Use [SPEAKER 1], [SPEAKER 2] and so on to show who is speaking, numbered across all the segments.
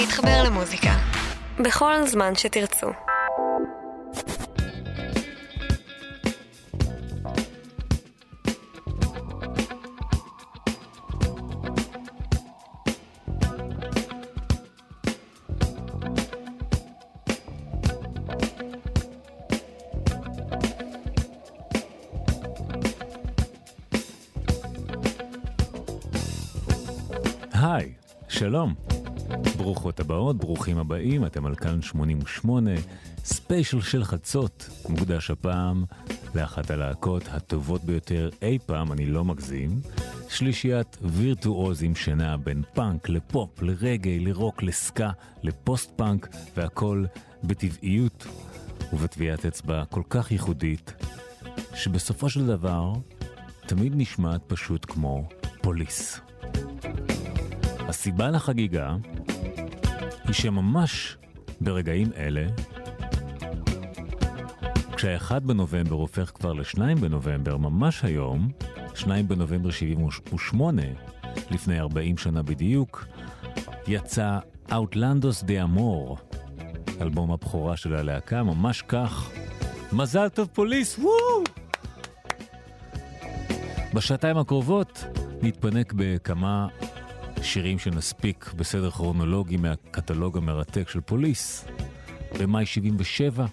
[SPEAKER 1] להתחבר למוזיקה. בכל זמן שתרצו.
[SPEAKER 2] שלום. ברוכות הבאות, ברוכים הבאים, אתם על כאן 88, ספיישל של חצות, מוקדש הפעם לאחת הלהקות הטובות ביותר אי פעם, אני לא מגזים, שלישיית וירטואוזים שנעה בין פאנק לפופ, לרגאיי, לרוק, לסקה, לפוסט פאנק, והכל בטבעיות ובטביעת אצבע כל כך ייחודית, שבסופו של דבר תמיד נשמעת פשוט כמו פוליס. הסיבה לחגיגה היא שממש ברגעים אלה, כשהאחד בנובמבר הופך כבר לשניים בנובמבר, ממש היום, שניים בנובמבר 78, לפני 40 שנה בדיוק, יצא Outlandos de Amor, אלבום הבכורה של הלהקה, ממש כך. מזל טוב פוליס, וואו! בשעתיים הקרובות נתפנק בכמה שירים שנספיק בסדר כרונולוגי מהקטלוג המרתק של פוליס. במאי 77,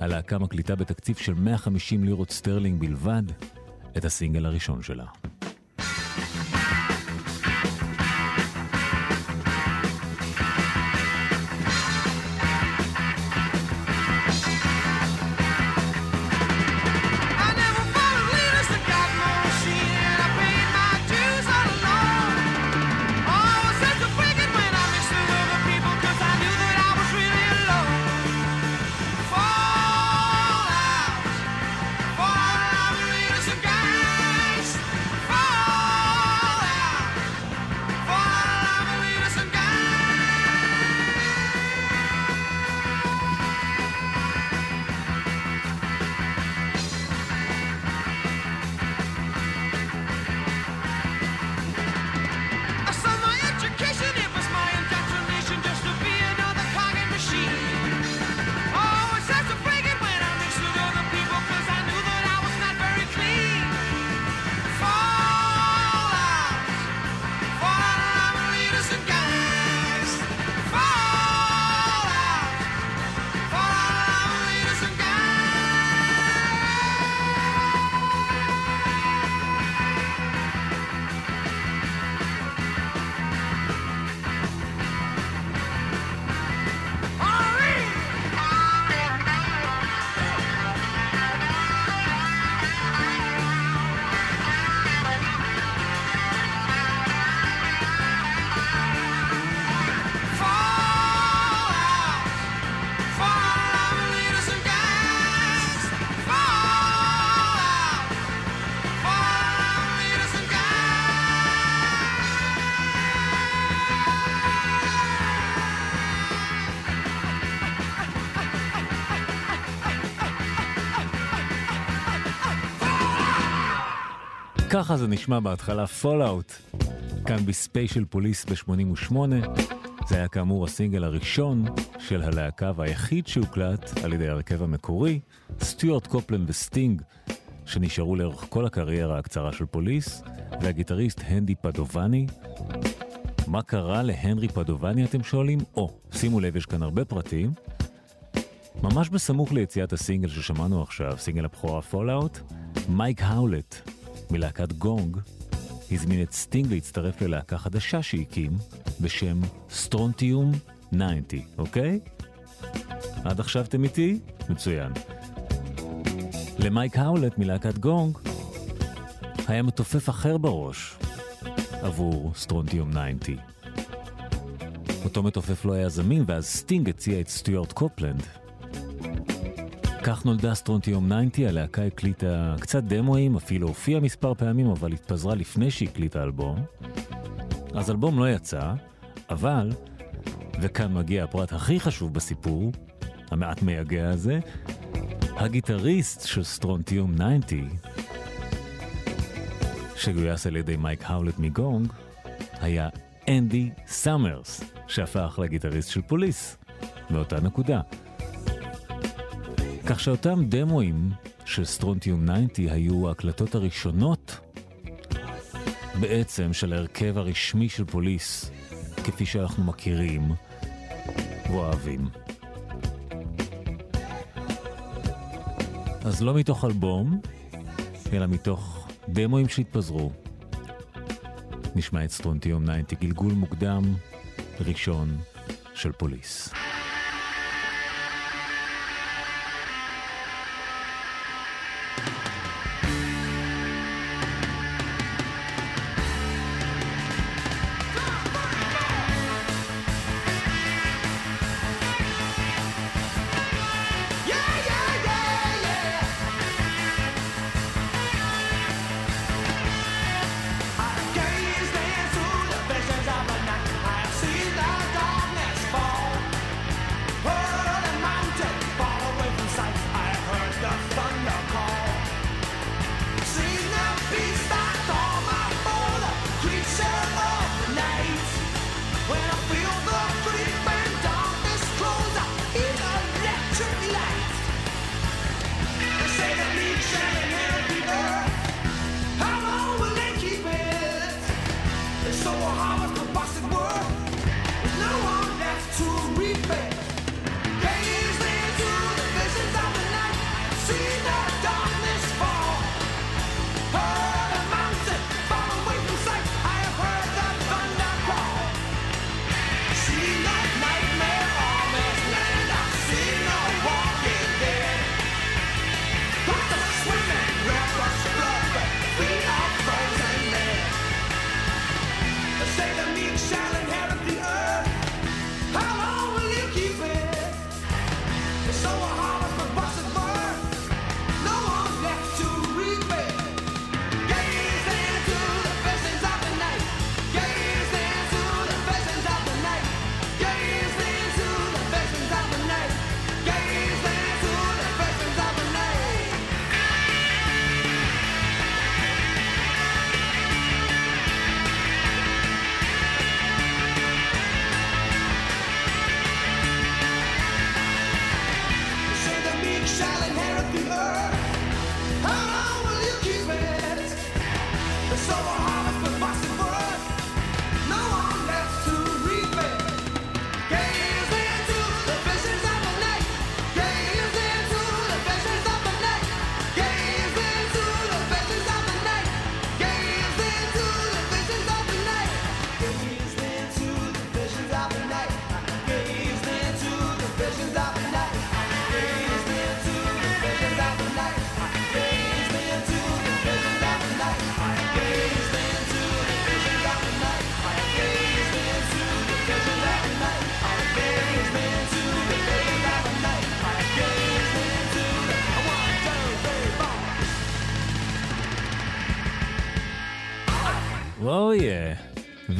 [SPEAKER 2] הלהקה מקליטה בתקציב של 150 לירות סטרלינג בלבד את הסינגל הראשון שלה. ככה זה נשמע בהתחלה Fall Out, כאן בספיישל פוליס ב-88. זה היה כאמור הסינגל הראשון של הלהקה והיחיד שהוקלט על ידי ההרכב המקורי, סטיוארט קופלנד וסטינג, שנשארו לאורך כל הקריירה הקצרה של פוליס, והגיטריסט הנרי פדובני. מה קרה להנרי פדובני אתם שואלים? או, שימו לב, יש כאן הרבה פרטים. ממש בסמוך ליציאת הסינגל ששמענו עכשיו, סינגל הבכורה Fall Out, מייק האולט, מלהקת גונג, הזמין את סטינג להצטרף ללהקה חדשה שהקים בשם סטרונטיום 90, אוקיי? עד עכשיו אתם איתי? מצוין. למייק האולט מלהקת גונג היה מתופף אחר בראש עבור סטרונטיום 90. אותו מתופף לא היה זמין, ואז סטינג הציע את סטיוארט קופלנד, כך נולדה סטרונטיום 90, הלהקה הקליטה קצת דמואים, אפילו הופיעה מספר פעמים, אבל התפזרה לפני שהקליטה אלבום. אז אלבום לא יצא, אבל, וכאן מגיע הפרט הכי חשוב בסיפור, המעט מייגע הזה, הגיטריסט של סטרונטיום 90, שגויס על ידי מייק האולט מגונג, היה
[SPEAKER 3] אנדי סאמרס, שהפך לגיטריסט של פוליס, מאותה נקודה. כך שאותם דמואים של סטרונטיום 90 היו ההקלטות הראשונות בעצם של ההרכב הרשמי של פוליס, כפי שאנחנו מכירים ואוהבים. אז לא מתוך אלבום, אלא מתוך דמואים שהתפזרו. נשמע את סטרונטיום 90, גלגול מוקדם ראשון של פוליס.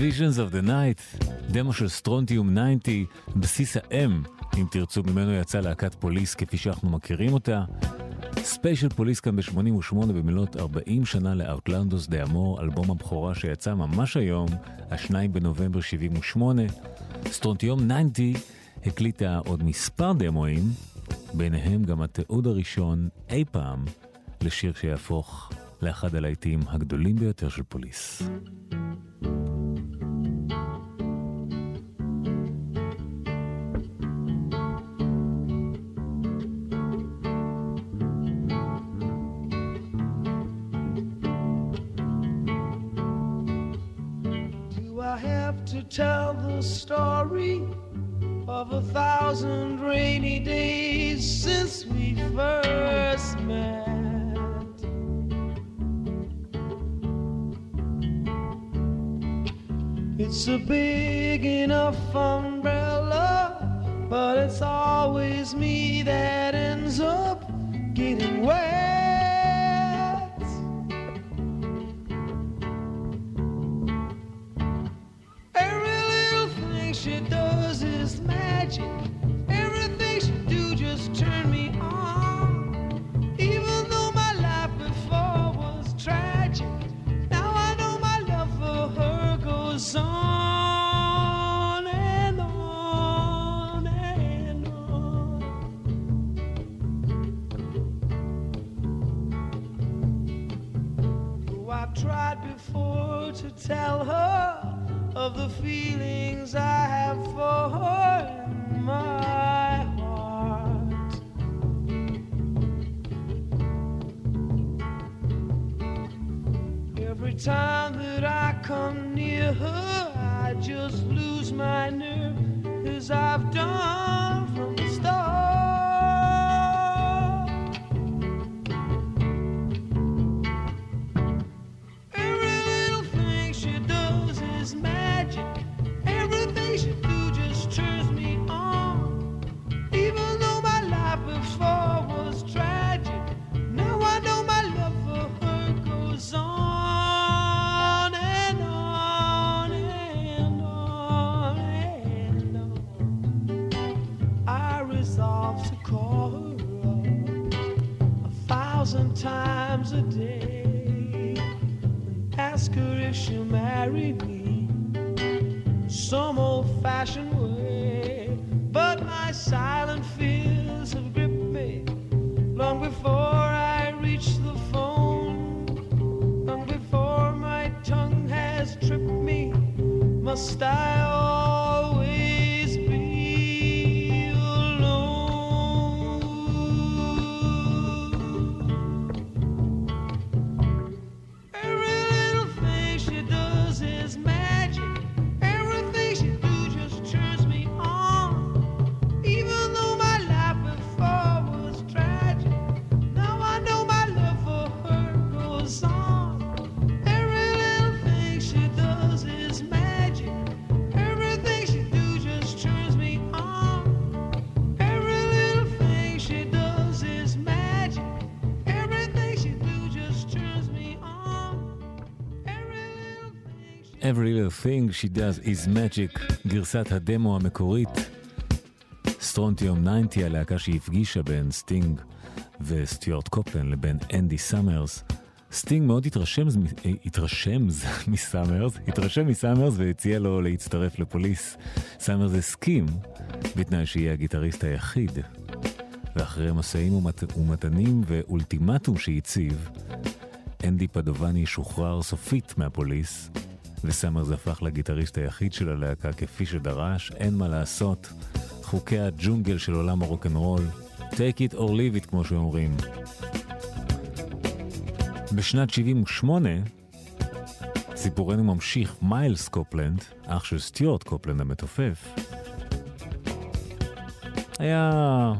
[SPEAKER 3] Visions of the Night, דמו של סטרונטיום 90, בסיס האם, אם תרצו, ממנו יצא להקת פוליס כפי שאנחנו מכירים אותה. ספיישל פוליס כאן ב-88 במלאת 40 שנה ל Outlandos d'Amour, אלבום הבכורה שיצא ממש היום, ה-2 בנובמבר 78. סטרונטיום 90 הקליטה עוד מספר דמואים, ביניהם גם התיעוד הראשון אי פעם לשיר שיהפוך לאחד הלהיטים הגדולים ביותר של פוליס. Thousand rainy days since we first met. It's a big enough umbrella, but it's always me that feel thing she does is magic, גרסת הדמו המקורית. סטרונטיום 90, הלהקה שהפגישה בין סטינג וסטיוארט קופלנד לבין אנדי סאמרס. סטינג מאוד התרשם, התרשם מסאמרס, התרשם מסאמרס והציע לו להצטרף לפוליס. סאמרס הסכים, בתנאי שיהיה הגיטריסט היחיד. ואחרי משאים ומתנים ואולטימטום שהציב, הנרי פדובני שוחרר סופית מהפוליס, וסמרס הפך לגיטריסט היחיד של הלהקה כפי שדרש, אין מה לעשות. חוקי הג'ונגל של עולם הרוקנרול, take it or leave it כמו שאומרים. בשנת 78 סיפורנו ממשיך מיילס קופלנד, אח של סטיוארט קופלנד המתופף. היה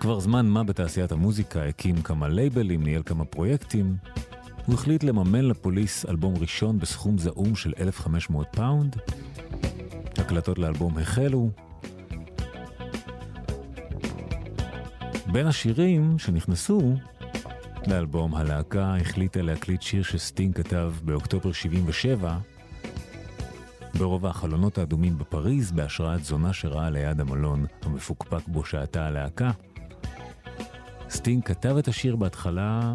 [SPEAKER 3] כבר זמן מה בתעשיית המוזיקה, הקים כמה לייבלים, ניהל כמה פרויקטים, הוא החליט לממן לפוליס אלבום ראשון בסכום זעום של 1,500 פאונד. הקלטות לאלבום החלו. בין השירים שנכנסו לאלבום, הלהקה החליטה להקליט שיר שסטינג כתב באוקטובר 77, ברובע החלונות האדומים בפריז, בהשראת זונה שראה ליד המלון המפוקפק בו שהתה הלהקה. סטינג כתב את השיר בהתחלה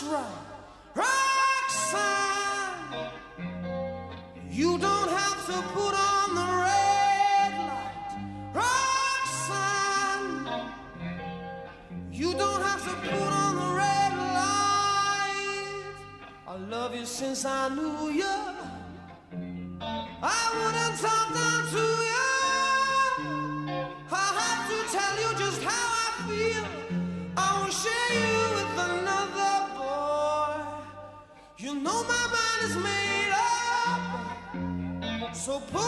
[SPEAKER 3] it's right. Roxanne, you don't have to put on the red light. Roxanne, you don't have to put on the red light. I love you since I knew you. I wouldn't talk Put.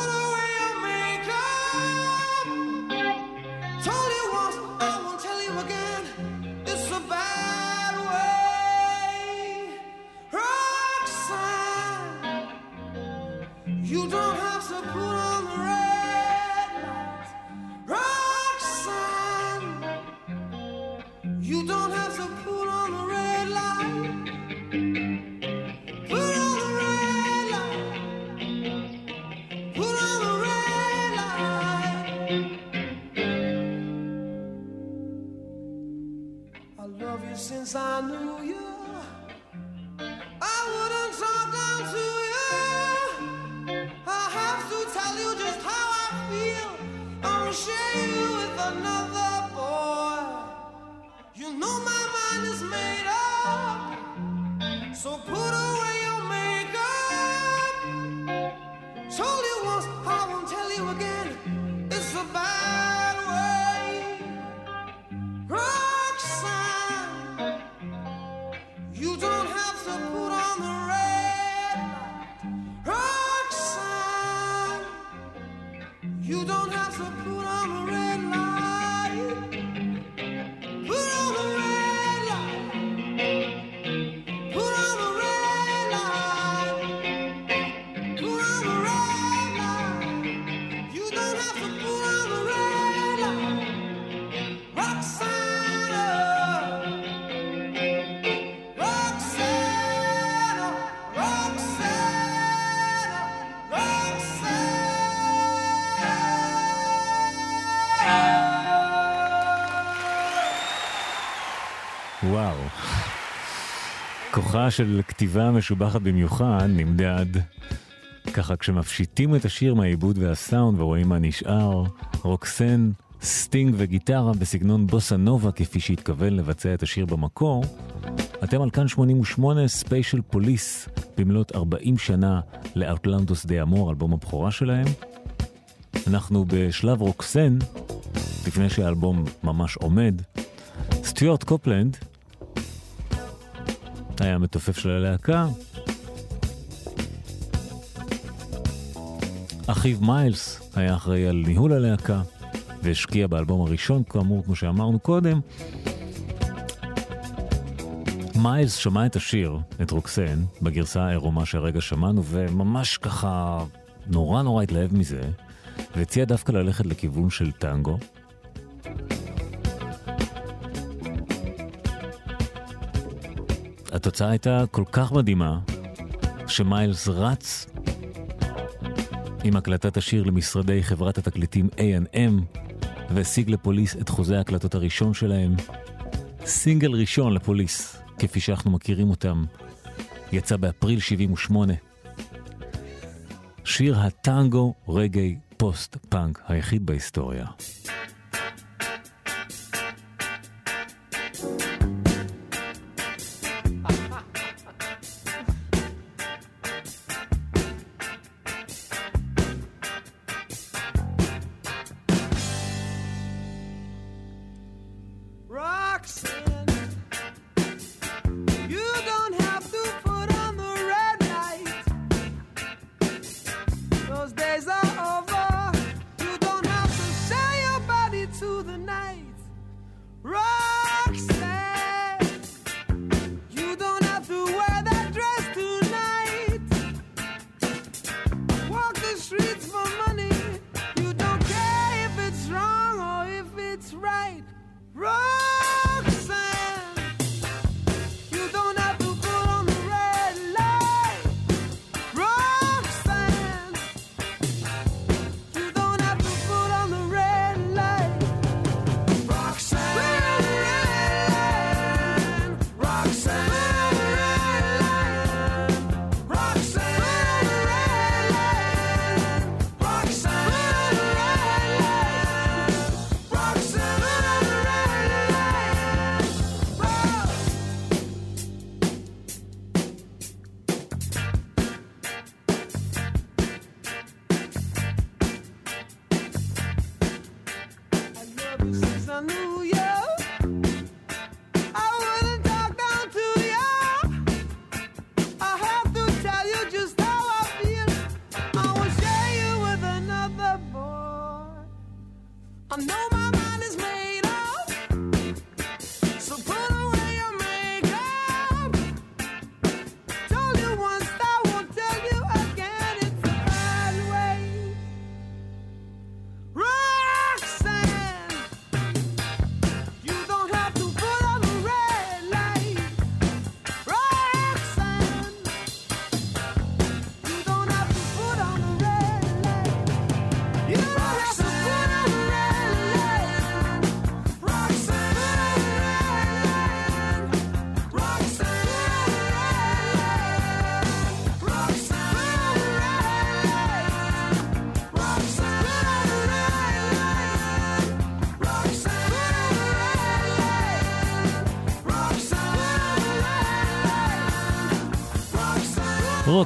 [SPEAKER 3] וואו. כוחה של כתיבה משובחת במיוחד נמדד ככה כשמפשיטים את השיר מהעיבוד והסאונד ורואים מה נשאר, רוקסן, סטינג וגיטרה בסגנון בוסה נובה כפי שהתכוון לבצע את השיר במקור, אתם על כאן 88 ספיישל פוליס במלאת 40 שנה ל Outlandos d'Amour, אלבום הבכורה שלהם. אנחנו בשלב רוקסן, לפני שהאלבום ממש עומד. סטיוארט קופלנד היה המתופף של הלהקה. אחיו מיילס היה אחראי על ניהול הלהקה והשקיע באלבום הראשון, כאמור, כמו שאמרנו קודם. מיילס שמע את השיר, את רוקסן, בגרסה העירומה שהרגע שמענו, וממש ככה נורא נורא התלהב מזה, והציע דווקא ללכת לכיוון של טנגו. התוצאה הייתה כל כך מדהימה, שמיילס רץ עם הקלטת השיר למשרדי חברת התקליטים A&M, והשיג לפוליס את חוזה ההקלטות הראשון שלהם. סינגל ראשון לפוליס, כפי שאנחנו מכירים אותם, יצא באפריל 78. שיר הטנגו רגעי פוסט פאנק היחיד בהיסטוריה.
[SPEAKER 2] I know my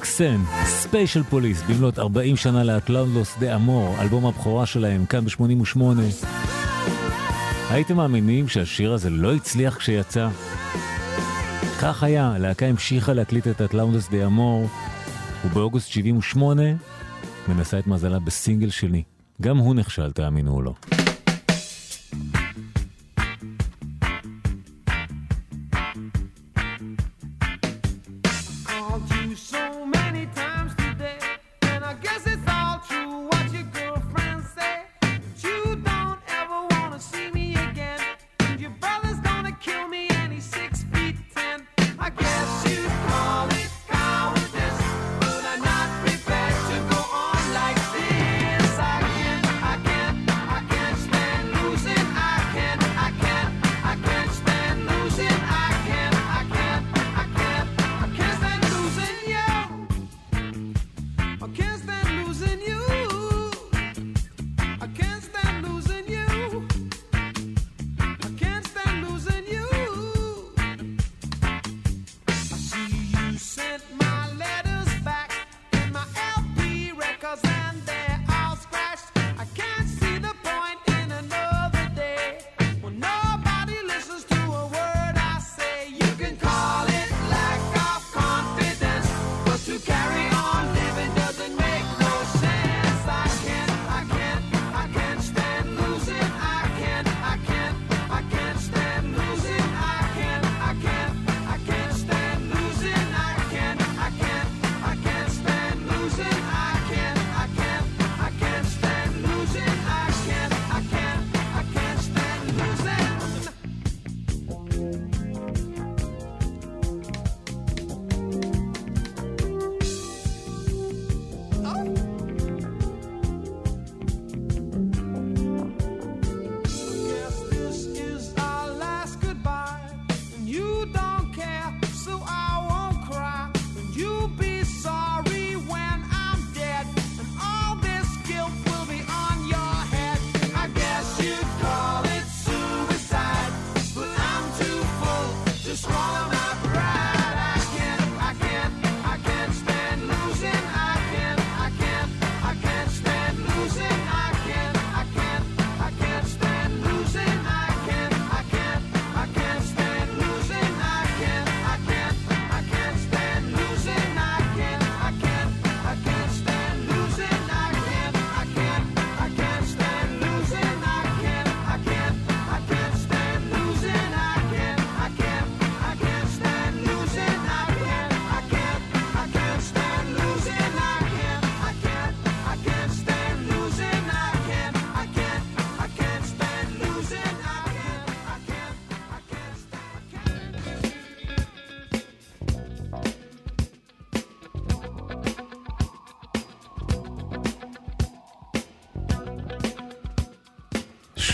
[SPEAKER 3] רוקסן, ספיישל פוליס, במלאת 40 שנה ל Outlandos d'Amour, אלבום הבכורה שלהם, כאן ב-88. הייתם מאמינים שהשיר הזה לא הצליח כשיצא? כך היה, הלהקה המשיכה להקליט את Outlandos d'Amour, ובאוגוסט 78 מנסה את מזלה בסינגל שני. גם הוא נכשל, תאמינו או לא.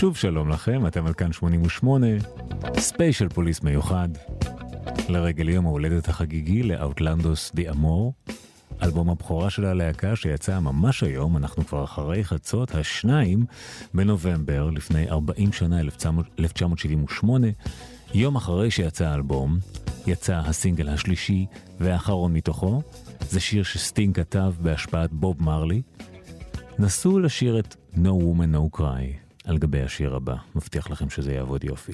[SPEAKER 3] שוב שלום לכם, אתם על כאן 88, ספיישל פוליס מיוחד, לרגל יום ההולדת החגיגי ל Outlandos d'Amour, אלבום הבכורה של הלהקה שיצא ממש היום, אנחנו כבר אחרי חצות, השניים בנובמבר, לפני 40 שנה, 1978, יום אחרי שיצא האלבום, יצא הסינגל השלישי והאחרון מתוכו, זה שיר שסטינג כתב בהשפעת בוב מרלי. נסו לשיר את No Woman No Cry. על גבי השיר הבא. מבטיח לכם שזה יעבוד יופי.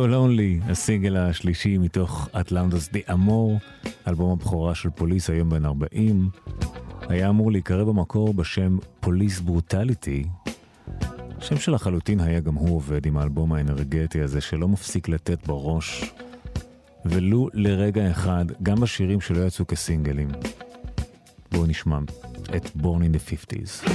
[SPEAKER 3] So Lonely, הסינגל השלישי מתוך אטלנדוס די אמור, אלבום הבכורה של פוליס היום בן 40. היה אמור להיקרא במקור בשם פוליס ברוטליטי, שם שלחלוטין היה גם הוא עובד עם האלבום האנרגטי הזה שלא מפסיק לתת בראש, ולו לרגע אחד, גם בשירים שלא יצאו כסינגלים. בואו נשמע את Born in the 50's.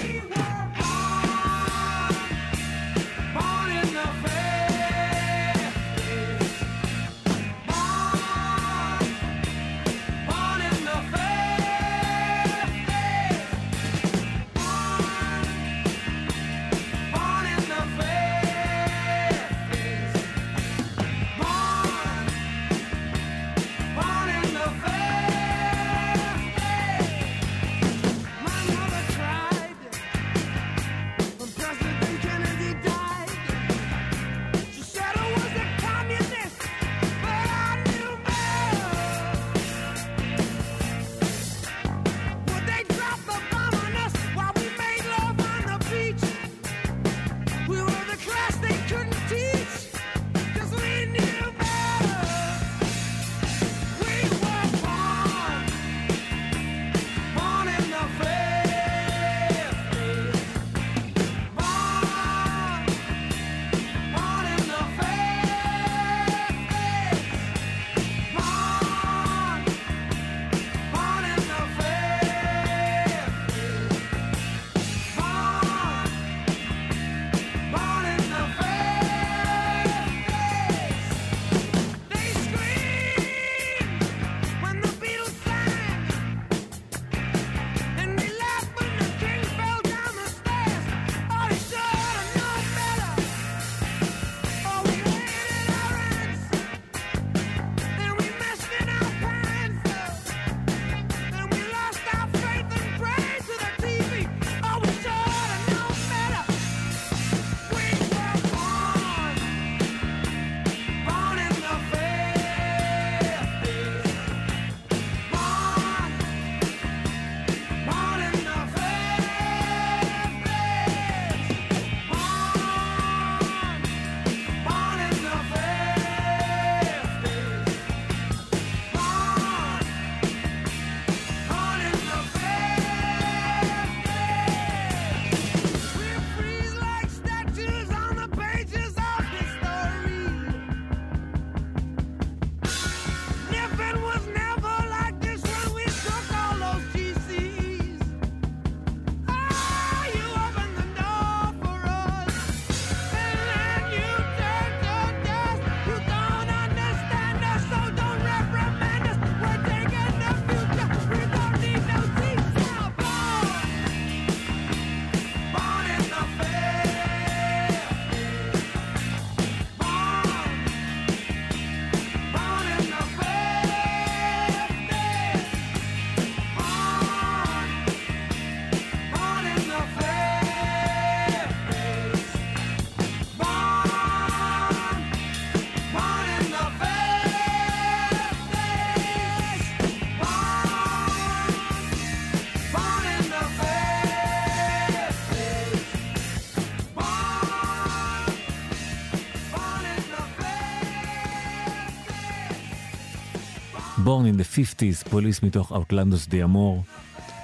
[SPEAKER 3] Born in the 50's, פוליס מתוך Outlandos d'Amour.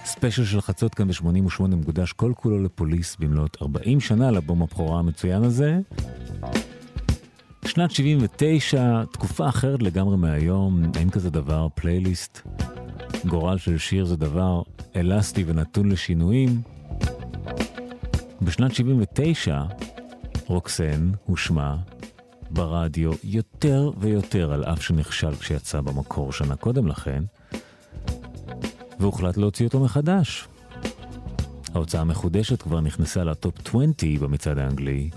[SPEAKER 3] ספיישל של חצות כאן ב-88 מוקדש כל כולו לפוליס במלאת 40 שנה לאלבום הבכורה המצוין הזה. שנת 79, תקופה אחרת לגמרי מהיום, אין כזה דבר, פלייליסט. גורל של שיר זה דבר אלסטי ונתון לשינויים. בשנת 79, רוקסן הושמע ברדיו יותר ויותר על אף שנכשל כשיצא במקור שנה קודם לכן, והוחלט להוציא אותו מחדש. ההוצאה המחודשת כבר נכנסה לטופ 20 במצעד האנגלי,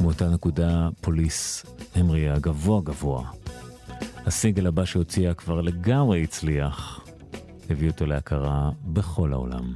[SPEAKER 3] מאותה נקודה פוליס המריא הגבוה גבוה. הסינגל הבא שהוציאה כבר לגמרי הצליח, הביא אותו להכרה בכל העולם.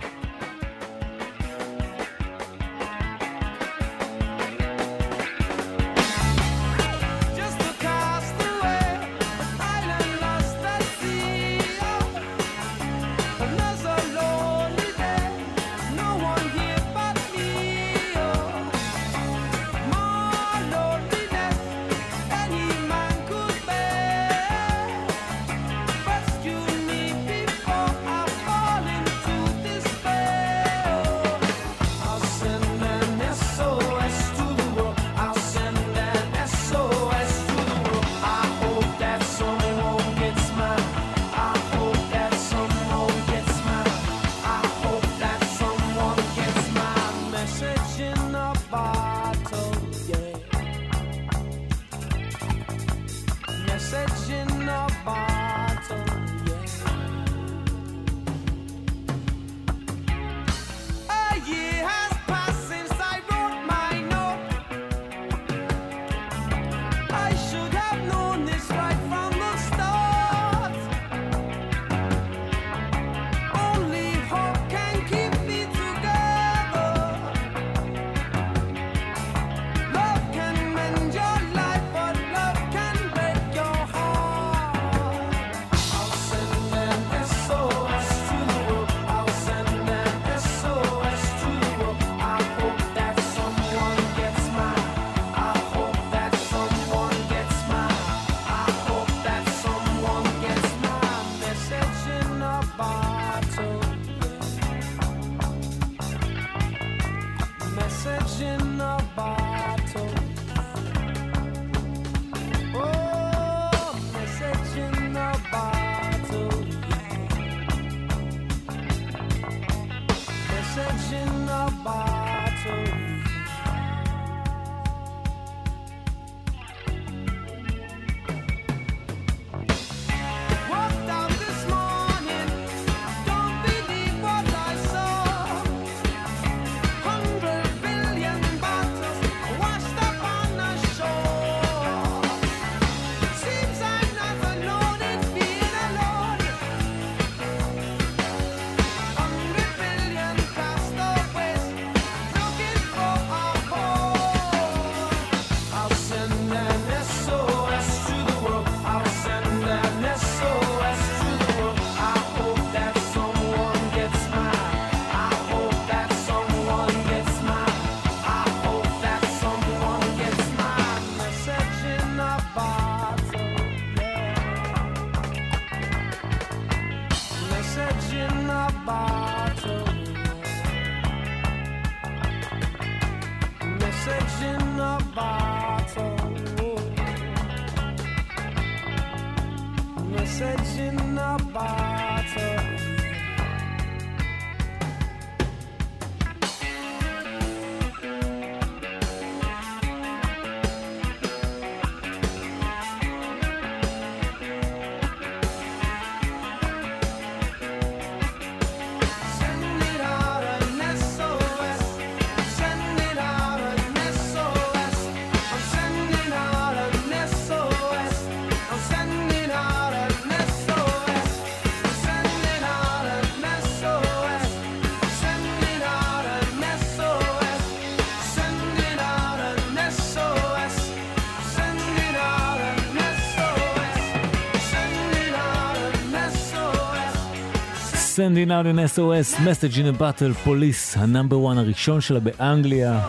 [SPEAKER 4] Sending out an SOS,
[SPEAKER 2] Message in a Bottle, פוליס, ה number 1 הראשון שלה באנגליה.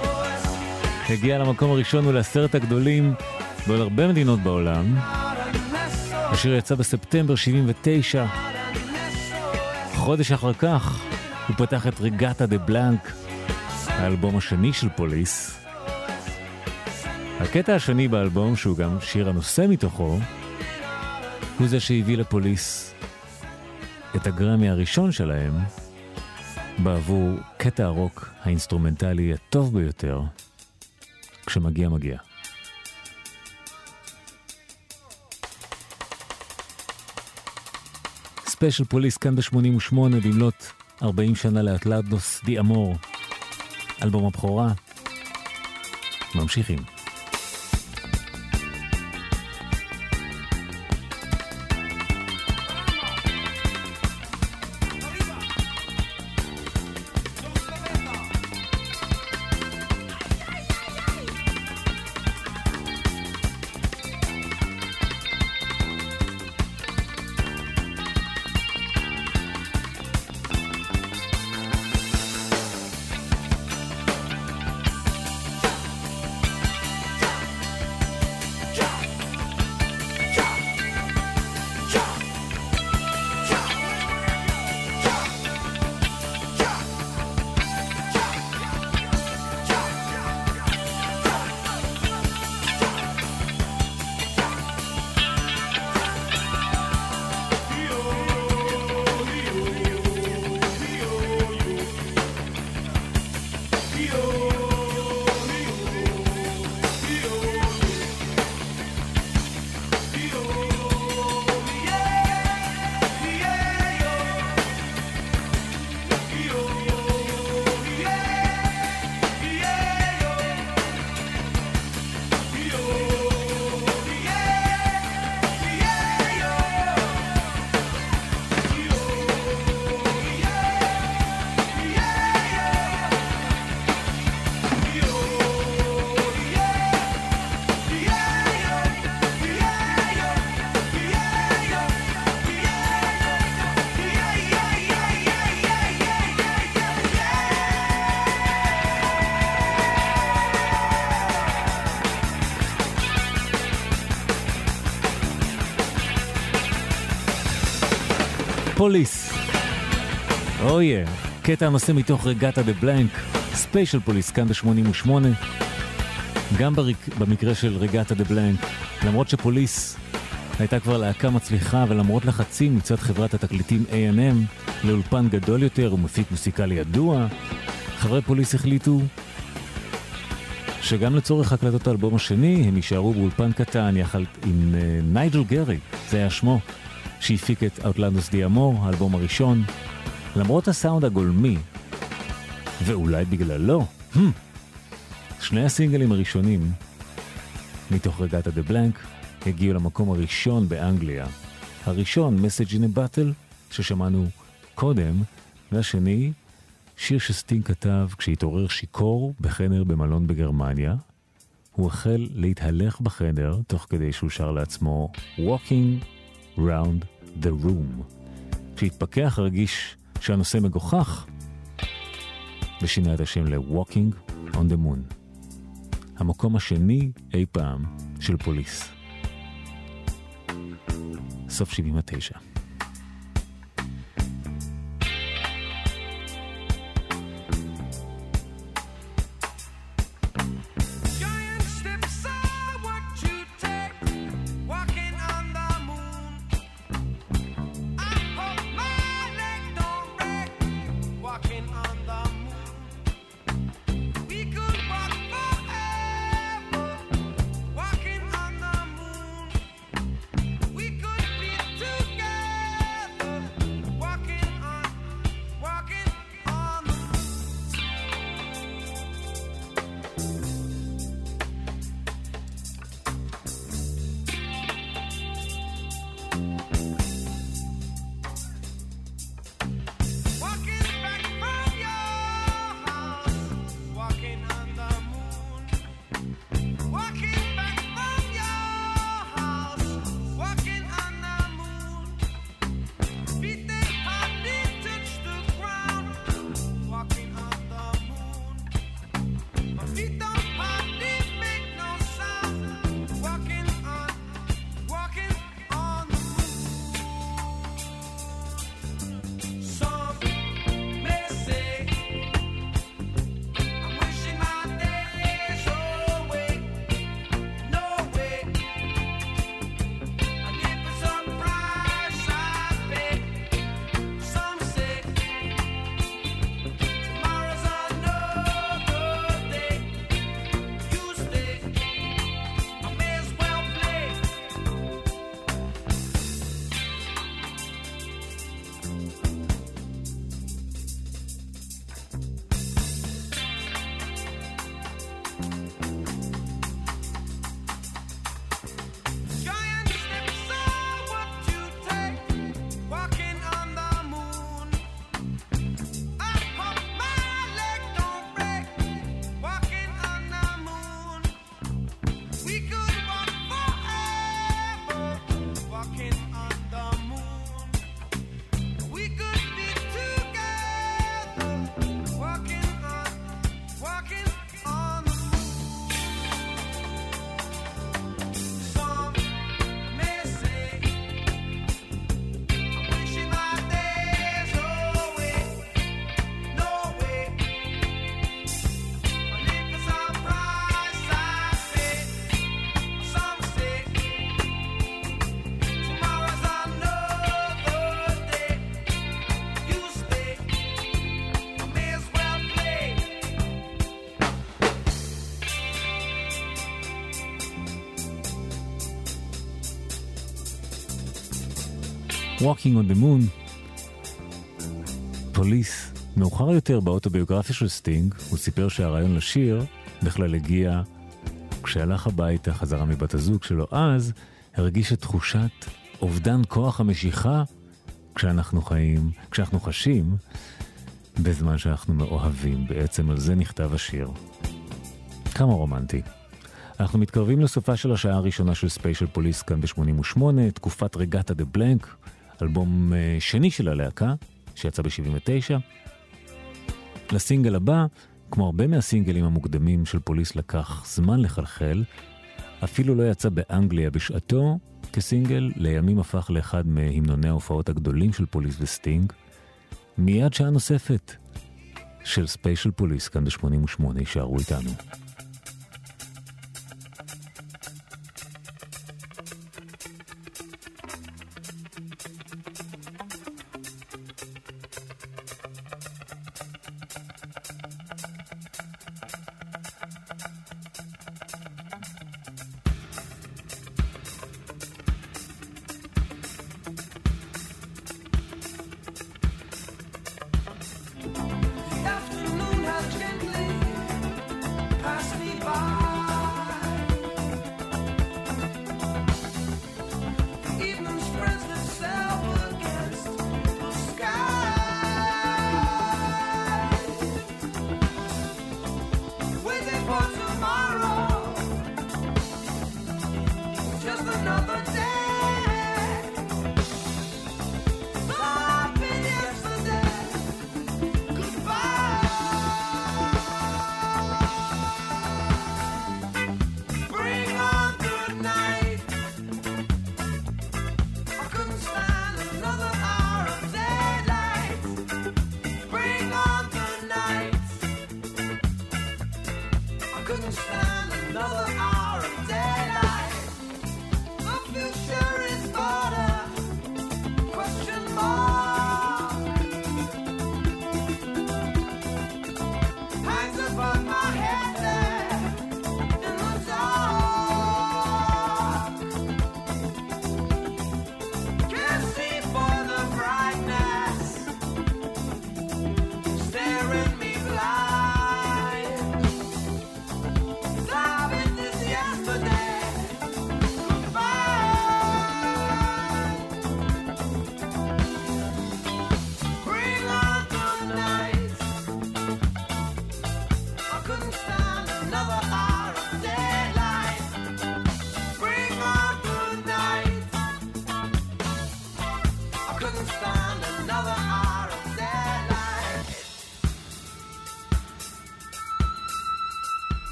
[SPEAKER 2] הגיע למקום הראשון ולעשרת הגדולים בעוד הרבה מדינות בעולם. השיר יצא בספטמבר 79. חודש אחר כך הוא פתח את Reggatta de Blanc, האלבום השני של פוליס. הקטע השני באלבום, שהוא גם שיר הנושא מתוכו, הוא זה שהביא לפוליס את הגרמי הראשון שלהם בעבור קטע הרוק האינסטרומנטלי הטוב ביותר, כשמגיע מגיע. ספיישל פוליס כאן ב-88 במלאת 40 שנה ל Outlandos d'Amour, אלבום הבכורה. ממשיכים. פוליס. Yeah. קטע הנושא מתוך Reggatta de Blanc, ספיישל פוליס כאן ב-88. גם בריק, במקרה של Reggatta de Blanc, למרות שפוליס הייתה כבר להקה מצליחה ולמרות לחצים מצד חברת התקליטים A&M לאולפן גדול יותר ומפיק מוסיקלי ידוע,
[SPEAKER 3] חברי פוליס החליטו שגם לצורך הקלטות האלבום השני הם יישארו באולפן קטן יחד עם uh, נייג'ל גרי, זה היה שמו, שהפיק את Outlandus Diamor, האלבום הראשון. למרות הסאונד הגולמי, ואולי בגללו, hmm, שני הסינגלים הראשונים מתוך רגעת דה בלנק הגיעו למקום הראשון באנגליה. הראשון, Message in a Battle, ששמענו קודם, והשני, שיר שסטינג כתב כשהתעורר שיכור בחדר במלון בגרמניה. הוא החל להתהלך בחדר תוך כדי שהוא שר לעצמו Walking Round the Room. כשהתפכח הרגיש שהנושא מגוחך, ושינה את השם ל-Walking on the Moon. המקום השני אי פעם של פוליס. סוף 79. Walking on the Moon. פוליס. מאוחר יותר באוטוביוגרפיה של סטינג, הוא סיפר שהרעיון לשיר בכלל הגיע כשהלך הביתה חזרה מבת הזוג שלו אז, הרגיש את תחושת אובדן כוח המשיכה כשאנחנו חיים, כשאנחנו חשים, בזמן שאנחנו מאוהבים. בעצם על זה נכתב השיר. כמה רומנטי. אנחנו מתקרבים לסופה של השעה הראשונה של ספיישל פוליס כאן ב-88, תקופת Reggatta de Blanc, אלבום אה, שני של הלהקה, שיצא ב-79. לסינגל הבא, כמו הרבה מהסינגלים המוקדמים של פוליס לקח זמן לחלחל, אפילו לא יצא באנגליה בשעתו כסינגל, לימים הפך לאחד מהמנוני ההופעות הגדולים של פוליס וסטינג. מיד שעה נוספת של ספיישל פוליס כאן ב-88, הישארו איתנו.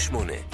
[SPEAKER 3] 88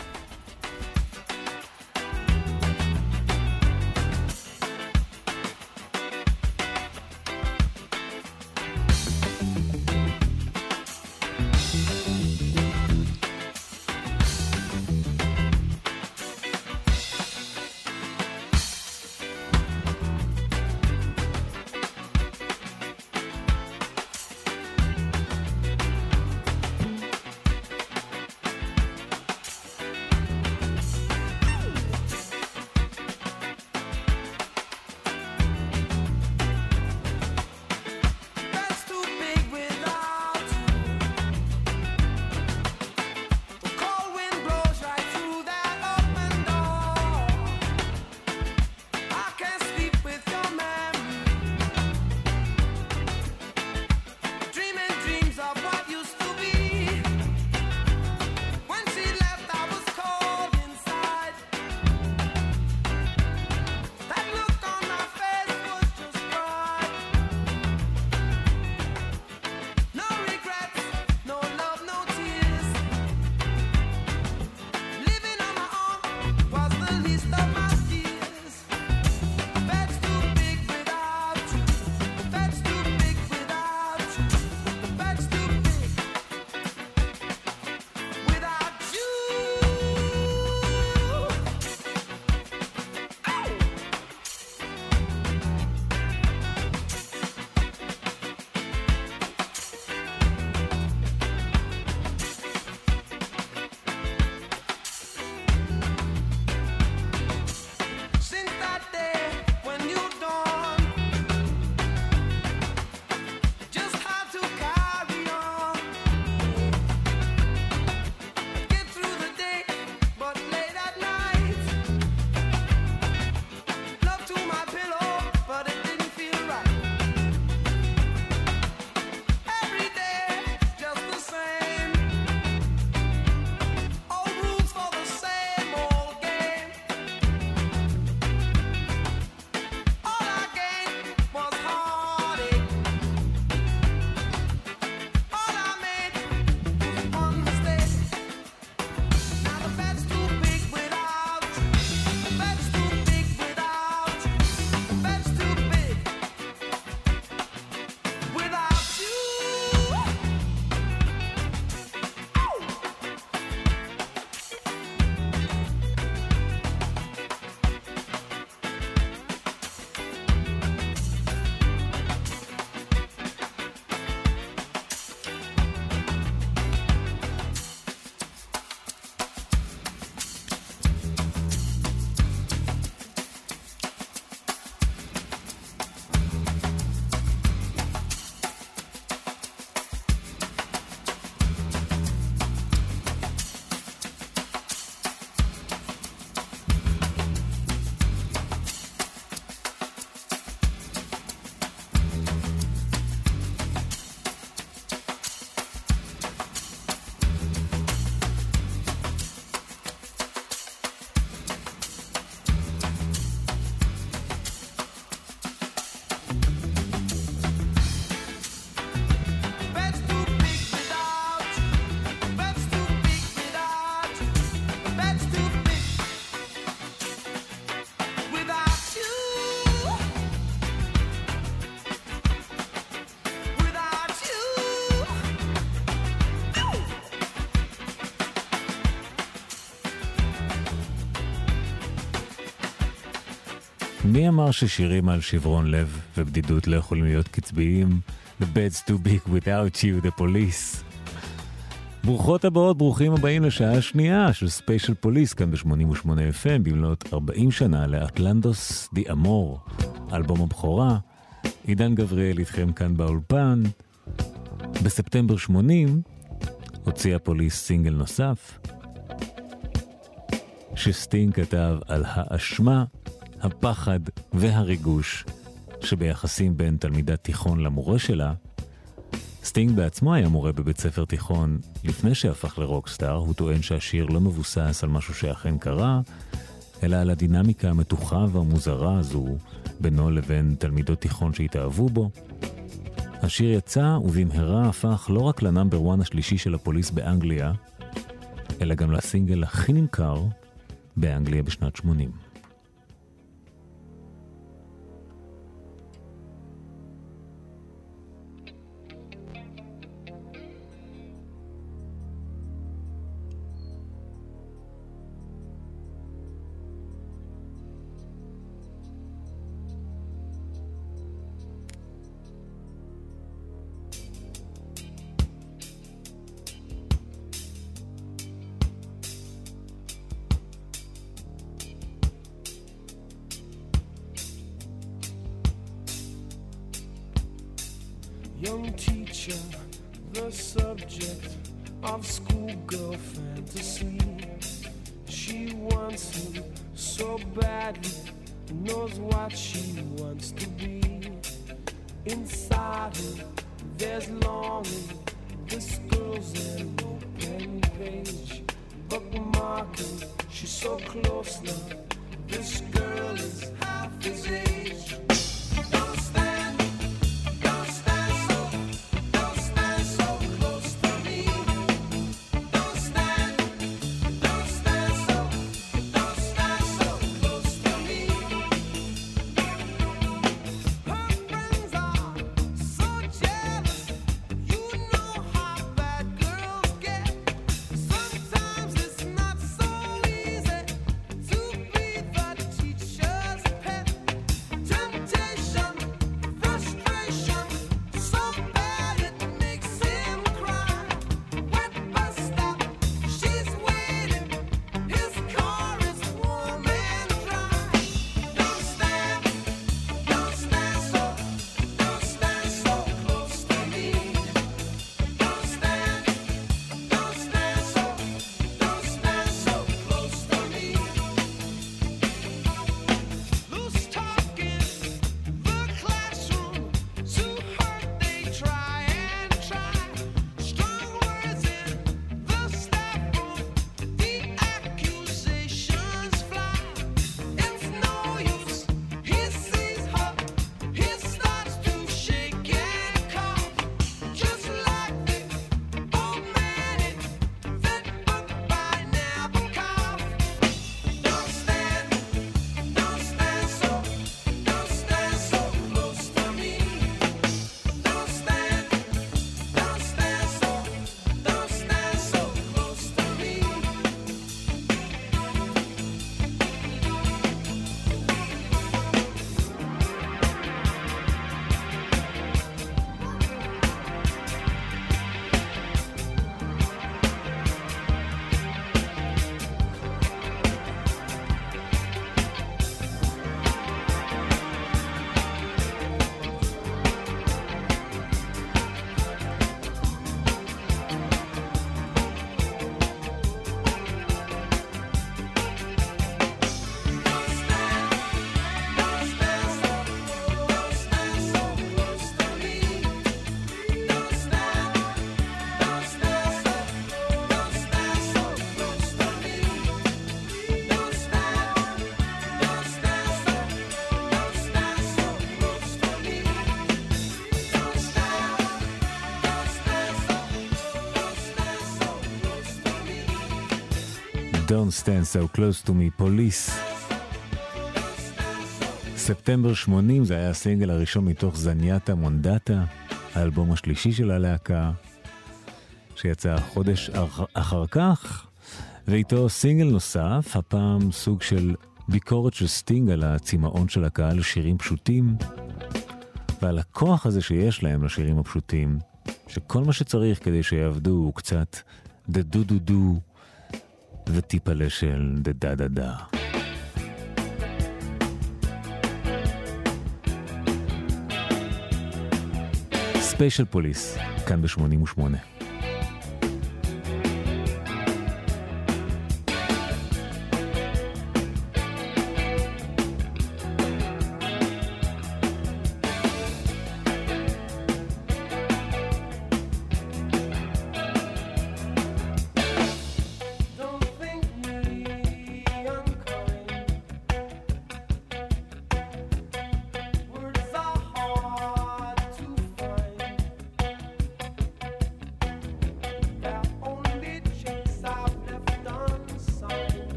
[SPEAKER 2] מי אמר ששירים על שברון לב ובדידות לא יכולים להיות קצביים? The bed's too big without you, the police. ברוכות הבאות, ברוכים הבאים לשעה השנייה של ספיישל פוליס, כאן ב-88 FM, במלאת 40 שנה ל Outlandos d'Amour, אלבום הבכורה. עידן גבריאל איתכם כאן באולפן. בספטמבר 80 הוציאה פוליס סינגל נוסף, שסטינג כתב על האשמה הפחד והריגוש שביחסים בין תלמידת תיכון למורה שלה, סטינג בעצמו היה מורה בבית ספר תיכון לפני שהפך ל rock star, הוא טוען שהשיר לא מבוסס על משהו שאכן קרה,
[SPEAKER 3] אלא על הדינמיקה המתוחה והמוזרה הזו בינו לבין תלמידות תיכון שהתאהבו בו. השיר יצא ובמהרה הפך לא רק ל number 1 השלישי של הפוליס באנגליה, אלא גם לסינגל הכי נמכר באנגליה בשנת 80.
[SPEAKER 2] Don't Stand So Close to Me,
[SPEAKER 3] פוליס. ספטמבר 80 זה היה הסינגל הראשון מתוך Zenyatta Mondatta, האלבום השלישי של הלהקה, שיצא חודש אח- אחר כך, ואיתו סינגל נוסף, הפעם סוג של ביקורת של סטינג על הצמאון של הקהל לשירים פשוטים, ועל הכוח הזה שיש להם לשירים הפשוטים, שכל מה שצריך כדי שיעבדו הוא קצת דה דו דו דו וטיפלה של דה דה דה דה. ספיישל פוליס, כאן ב-88.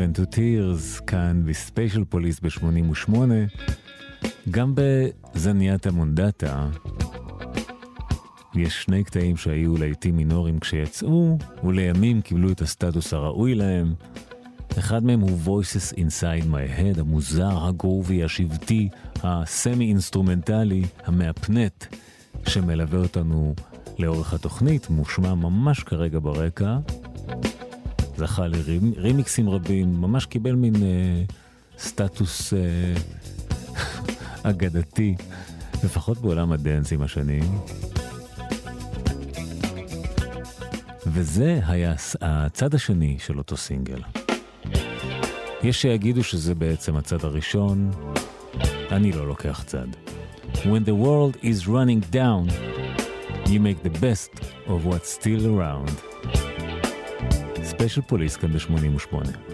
[SPEAKER 2] Driven to Tears, כאן בספיישל פוליס ב-88, גם ב Zenyatta Mondatta, יש שני קטעים שהיו להיטים מינורים כשיצאו, ולימים קיבלו את הסטטוס הראוי להם. אחד מהם הוא Voices Inside My Head, המוזר, הגרובי, השבטי, הסמי-אינסטרומנטלי, המהפנט, שמלווה אותנו לאורך התוכנית, מושמע ממש כרגע ברקע. זכה לרימיקסים רבים, ממש קיבל מין אה, סטטוס אה, אגדתי, לפחות בעולם הדאנס עם השנים. וזה היה הצד השני של אותו סינגל. יש שיגידו שזה בעצם הצד הראשון, אני לא לוקח צד. When the world is running down, you make the best of what's still around. ספיישל פוליס כאן ב-88.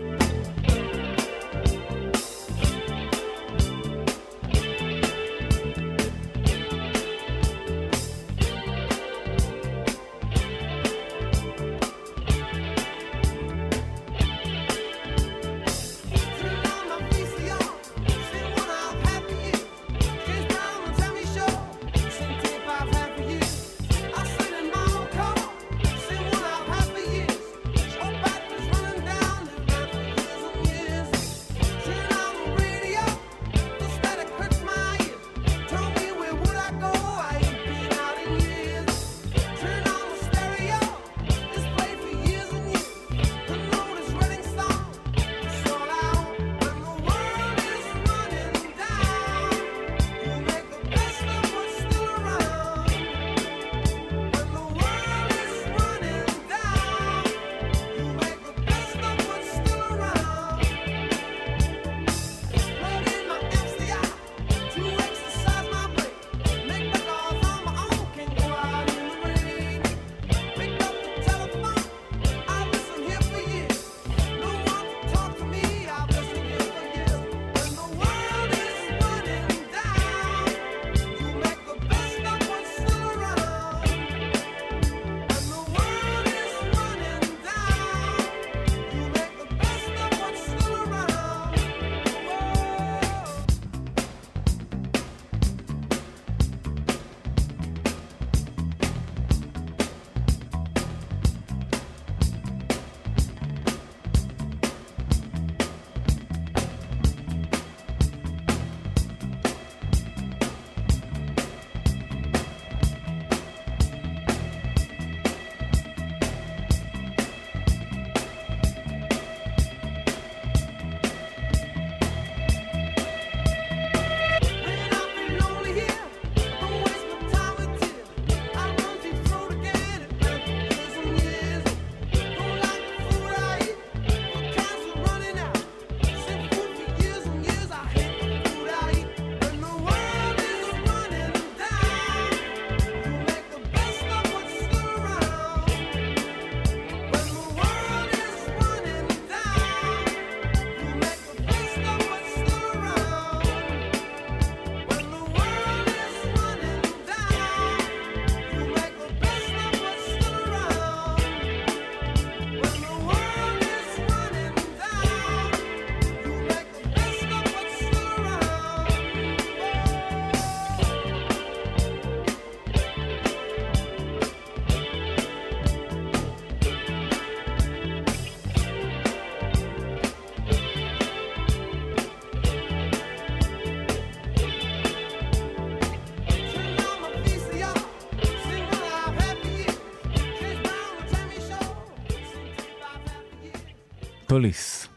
[SPEAKER 3] פוליס.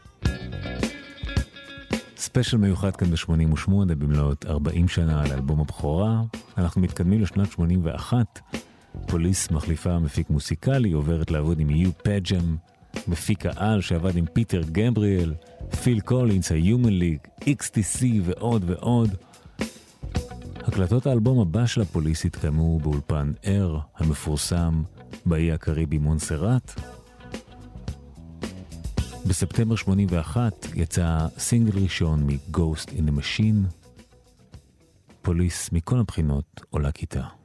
[SPEAKER 3] ספיישל מיוחד כאן ב-88 במלאת 40 שנה לאלבום הבכורה. אנחנו מתקדמים לשנת 81. פוליס מחליפה מפיק מוסיקלי, עוברת לעבוד עם יו פדג'ם, מפיק העל שעבד עם פיטר גבריאל, פיל קולינס, ה-Human League, XTC ועוד ועוד. הקלטות האלבום הבא של הפוליס התקיימו באולפן AIR המפורסם באי הקריבי מונסרט. בספטמבר 81 יצא סינגל ראשון מ-Ghost in the Machine. פוליס מכל הבחינות עולה כיתה.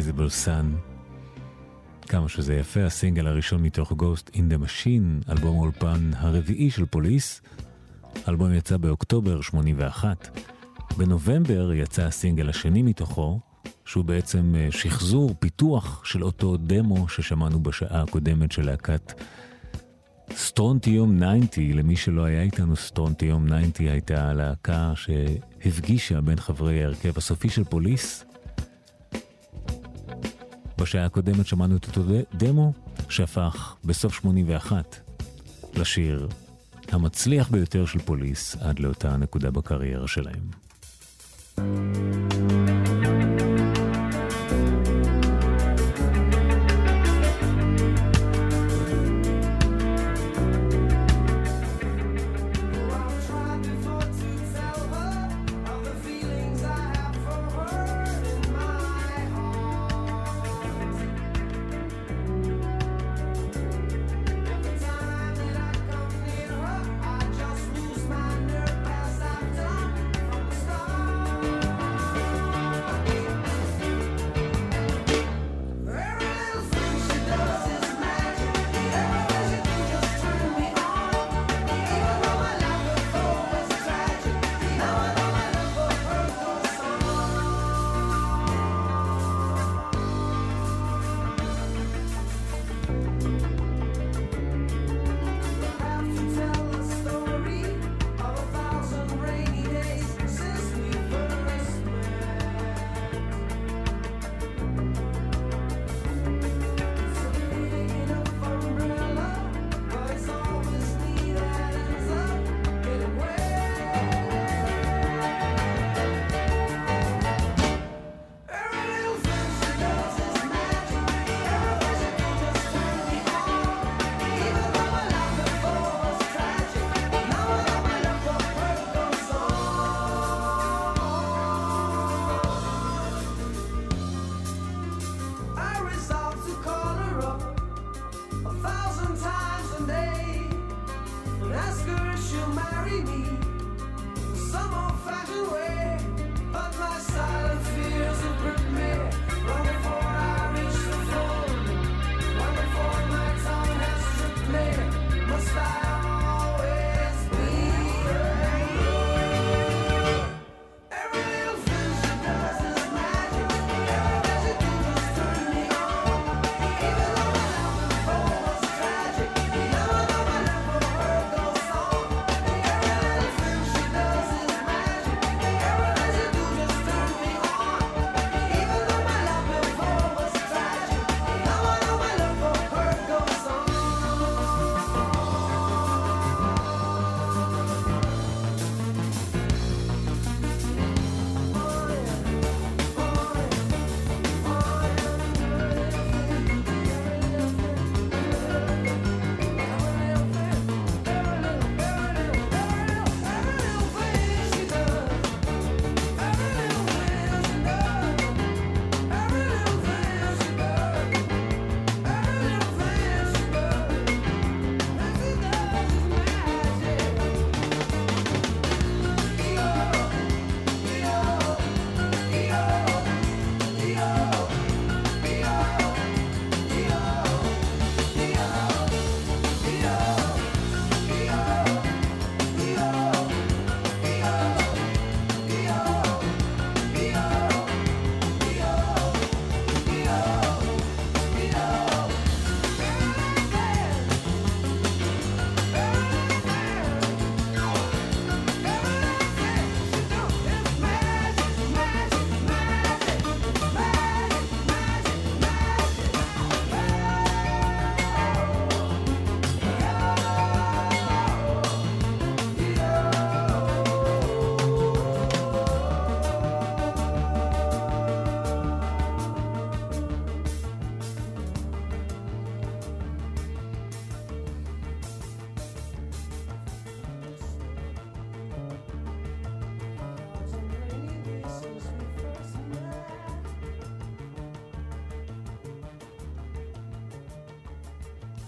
[SPEAKER 3] Invisible Sun. כמה שזה יפה, הסינגל הראשון מתוך Ghost in the Machine, אלבום האולפן הרביעי של פוליס. האלבום יצא באוקטובר 81. בנובמבר יצא הסינגל השני מתוכו, שהוא בעצם אה, שחזור, פיתוח של אותו דמו ששמענו בשעה הקודמת של להקת סטרונטיום 90. למי שלא היה איתנו, סטרונטיום 90 הייתה הלהקה שהפגישה בין חברי ההרכב הסופי של פוליס, בשעה הקודמת שמענו את אותו דמו שהפך בסוף 81 לשיר המצליח ביותר של פוליס עד לאותה נקודה בקריירה שלהם.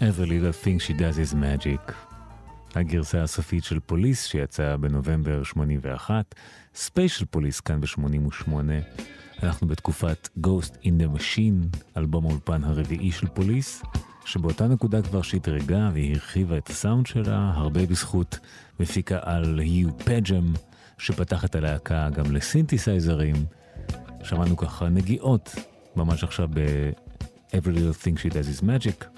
[SPEAKER 3] Every little thing she does is magic. הגרסה הסופית של פוליס שיצאה בנובמבר 81, ספיישל פוליס כאן ב-88. אנחנו בתקופת Ghost in the Machine, אלבום האולפן הרביעי של פוליס, שבאותה נקודה כבר שדרגה והיא הרחיבה את הסאונד שלה, הרבה בזכות מפיק העל יו פדג'ם, שפתח את הלהקה גם לסינתסייזרים. שמענו ככה נגיעות, ממש עכשיו ב-Every Little Thing She Does Is Magic.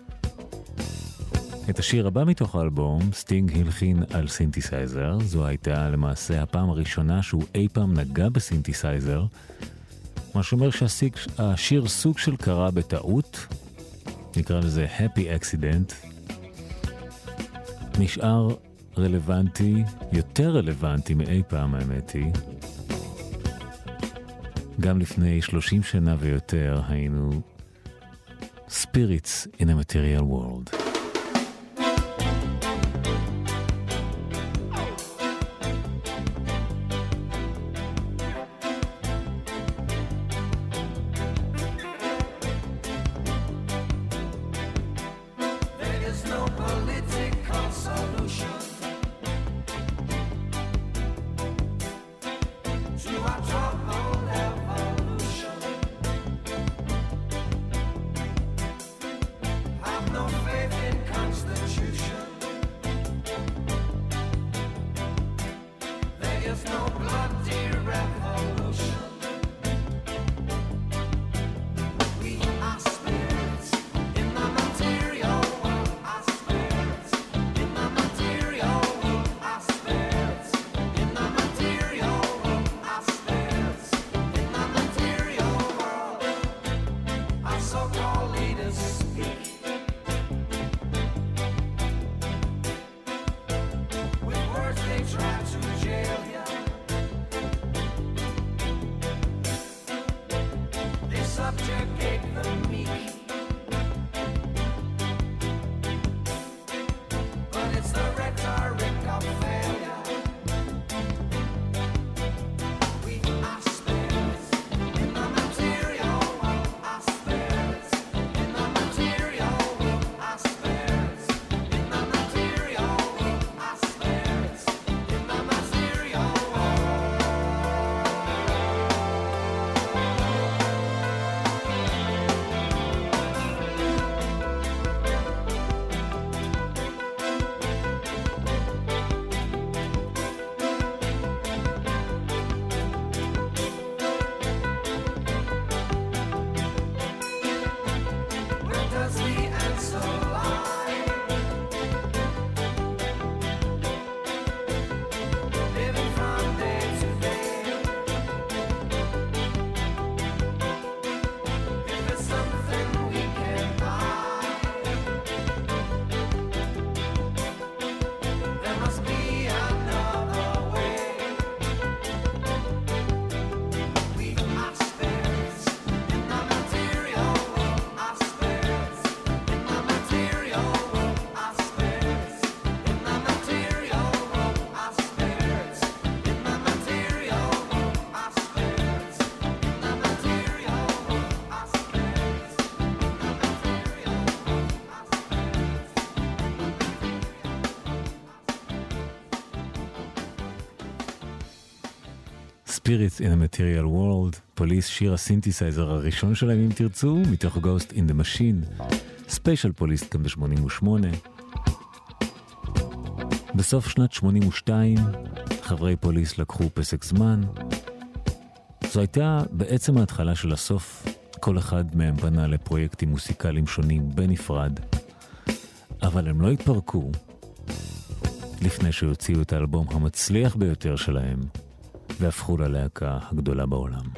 [SPEAKER 3] את השיר הבא מתוך האלבום, סטינג הלחין על סינתסייזר. זו הייתה למעשה הפעם הראשונה שהוא אי פעם נגע בסינתסייזר. מה שאומר שהשיר סוג של קרה בטעות, נקרא לזה Happy Accident. נשאר רלוונטי, יותר רלוונטי מאי פעם האמת היא. גם לפני 30 שנה ויותר היינו Spirits in a Material World. Spirits in a Material World, פוליס שיר הסינתסייזר הראשון שלהם אם תרצו, מתוך Ghost in the Machine, ספיישל פוליס גם ב-88. בסוף שנת 82, חברי פוליס לקחו פסק זמן. זו הייתה בעצם ההתחלה של הסוף. כל אחד מהם פנה לפרויקטים מוסיקליים שונים בנפרד, אבל הם לא התפרקו לפני שהוציאו את האלבום המצליח ביותר שלהם, והפכו ללהקה הגדולה בעולם.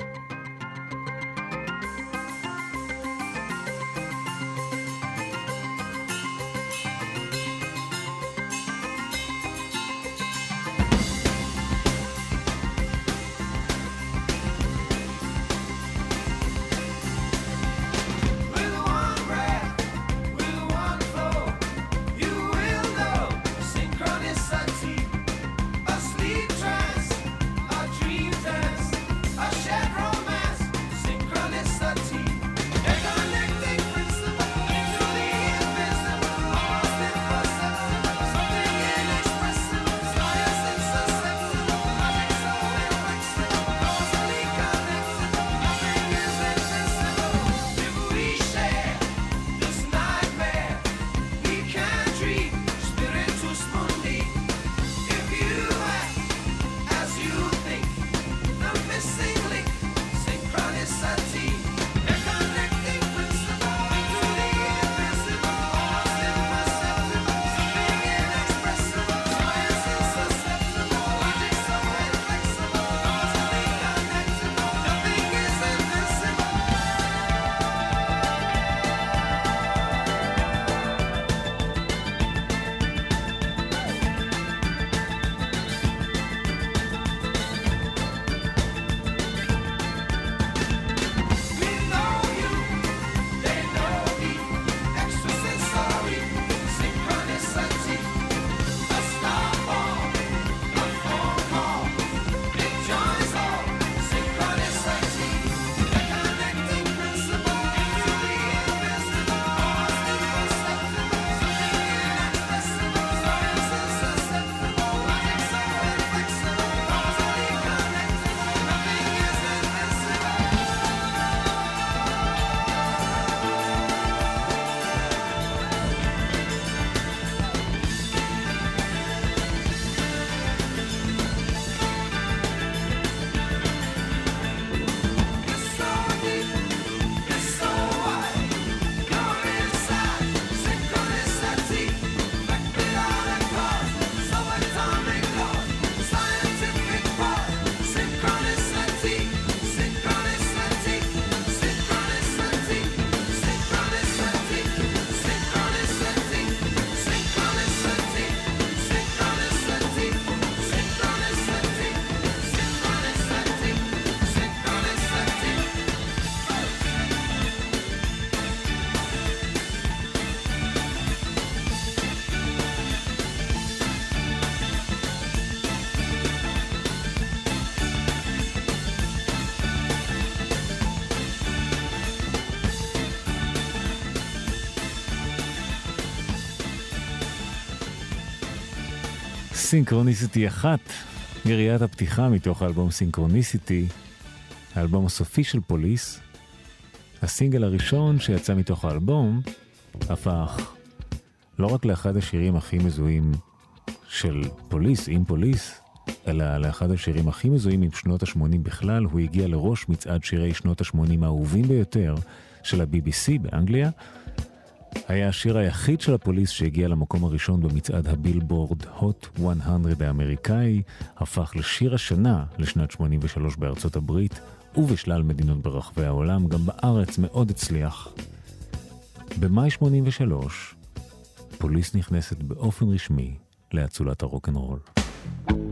[SPEAKER 3] סינכרוניסיטי אחת, יריית הפתיחה מתוך האלבום סינכרוניסיטי, האלבום הסופי של פוליס. הסינגל הראשון שיצא מתוך האלבום הפך לא רק לאחד השירים הכי מזוהים של פוליס, עם פוליס, אלא לאחד השירים הכי מזוהים עם שנות ה-80 בכלל, הוא הגיע לראש מצעד שירי שנות ה-80 האהובים ביותר של ה-BBC באנגליה. היה השיר היחיד של הפוליס שהגיע למקום הראשון במצעד הבילבורד Hot 100 האמריקאי, הפך לשיר השנה לשנת 83 בארצות הברית ובשלל מדינות ברחבי העולם, גם בארץ מאוד הצליח. במאי 83, פוליס נכנסת באופן רשמי לאצולת הרוקנרול. פוליס,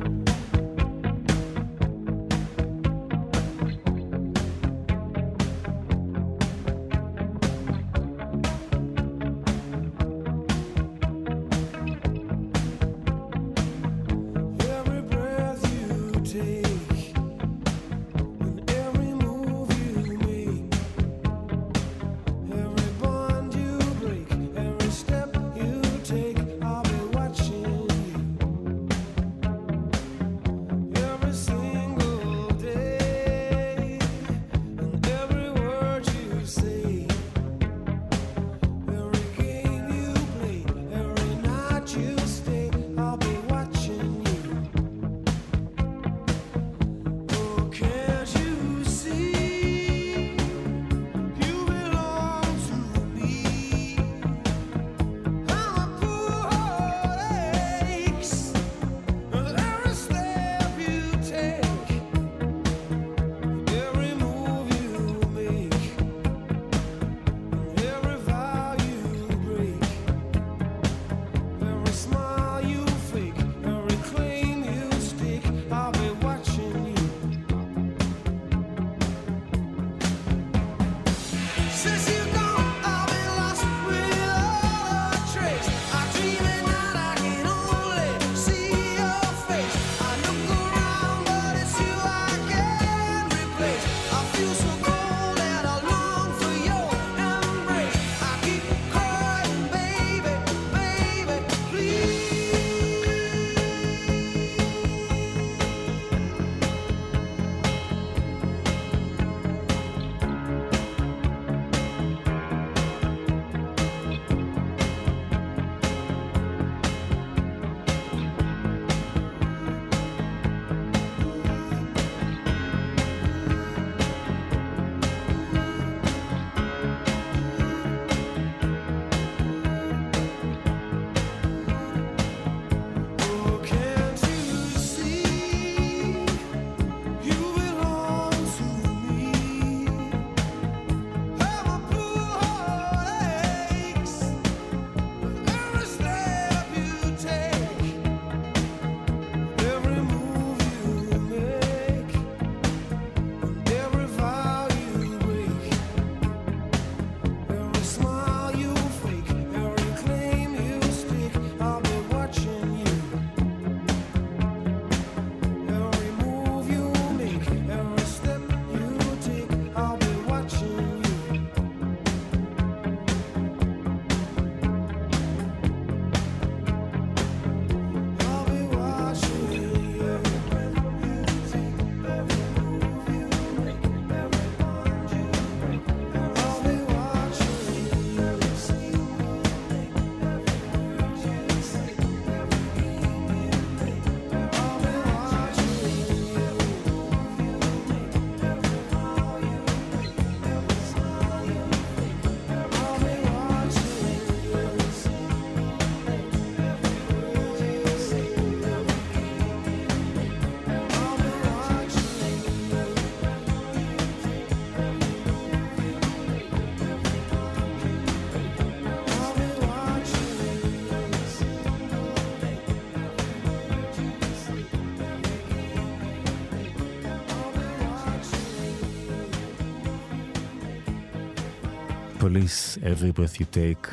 [SPEAKER 3] Every Breath You Take.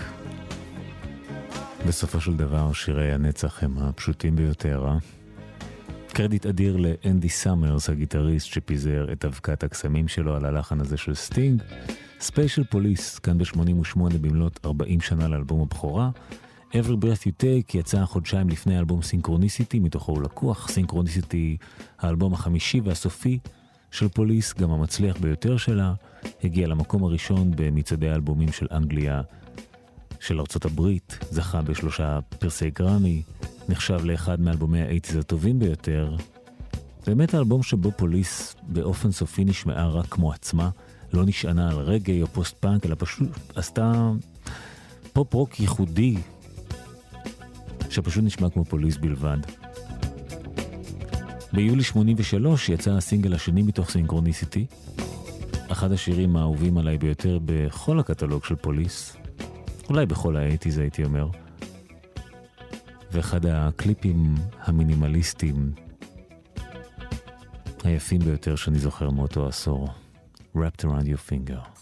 [SPEAKER 3] בסופו של דבר שירי הנצח הם הפשוטים ביותר, אה? קרדיט אדיר לאנדי סאמרס, הגיטריסט שפיזר את אבקת הקסמים שלו על הלחן הזה של סטינג. ספיישל פוליס, כאן ב-88 במלאת 40 שנה לאלבום הבכורה.
[SPEAKER 2] Every Breath You Take יצא חודשיים לפני האלבום Synchronicity, מתוכו הוא לקוח. Synchronicity, האלבום החמישי והסופי של פוליס, גם המצליח ביותר שלה, הגיע למקום הראשון במצעדי האלבומים של אנגליה, של ארצות הברית, זכה בשלושה פרסי גרמי, נחשב לאחד מאלבומי האייטיז הטובים ביותר. באמת האלבום שבו פוליס באופן סופי נשמעה רק כמו עצמה, לא נשענה על רגאיי או פוסט פאנק, אלא פשוט עשתה פופ רוק ייחודי, שפשוט נשמע כמו פוליס בלבד. ביולי 83 יצא הסינגל השני מתוך סינכרוניסיטי, אחד השירים האהובים עליי ביותר בכל הקטלוג של פוליס, אולי בכל האייטיז הייתי אומר, ואחד הקליפים המינימליסטיים היפים ביותר שאני זוכר מאותו עשור, Wrapped Around Your Finger.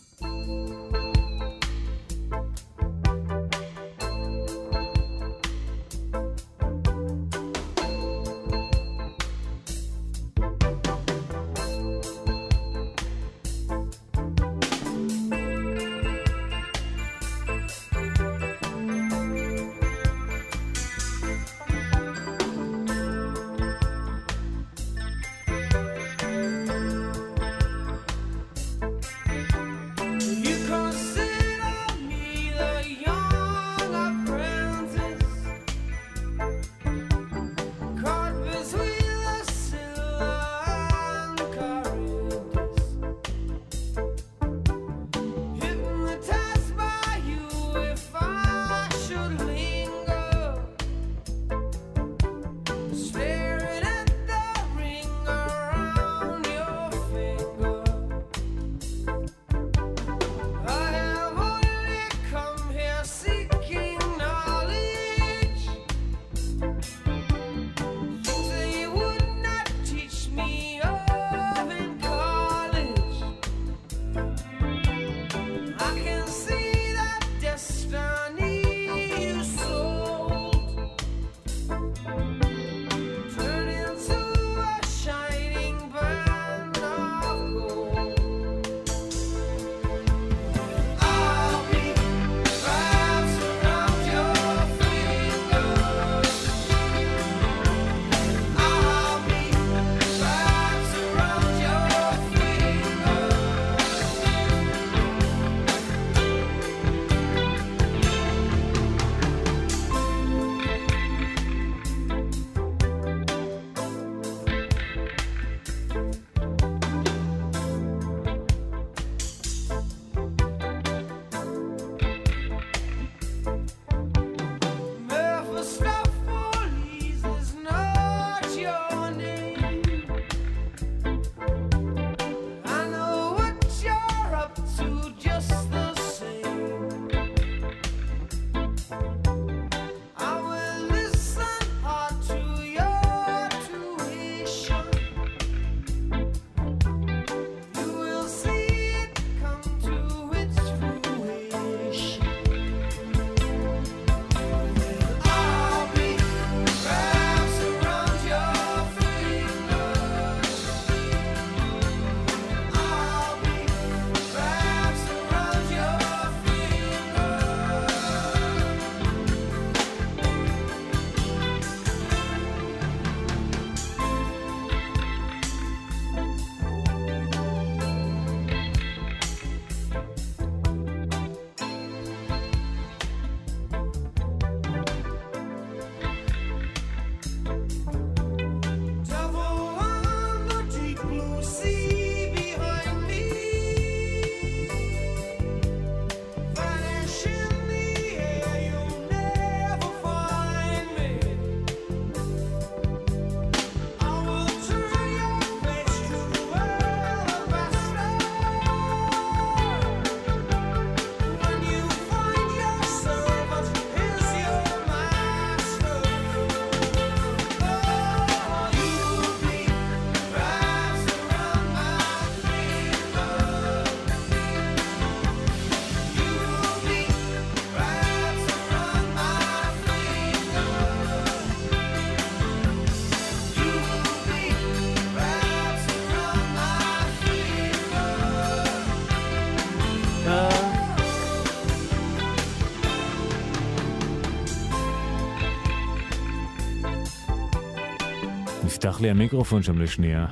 [SPEAKER 3] נפתח לי המיקרופון שם לשנייה.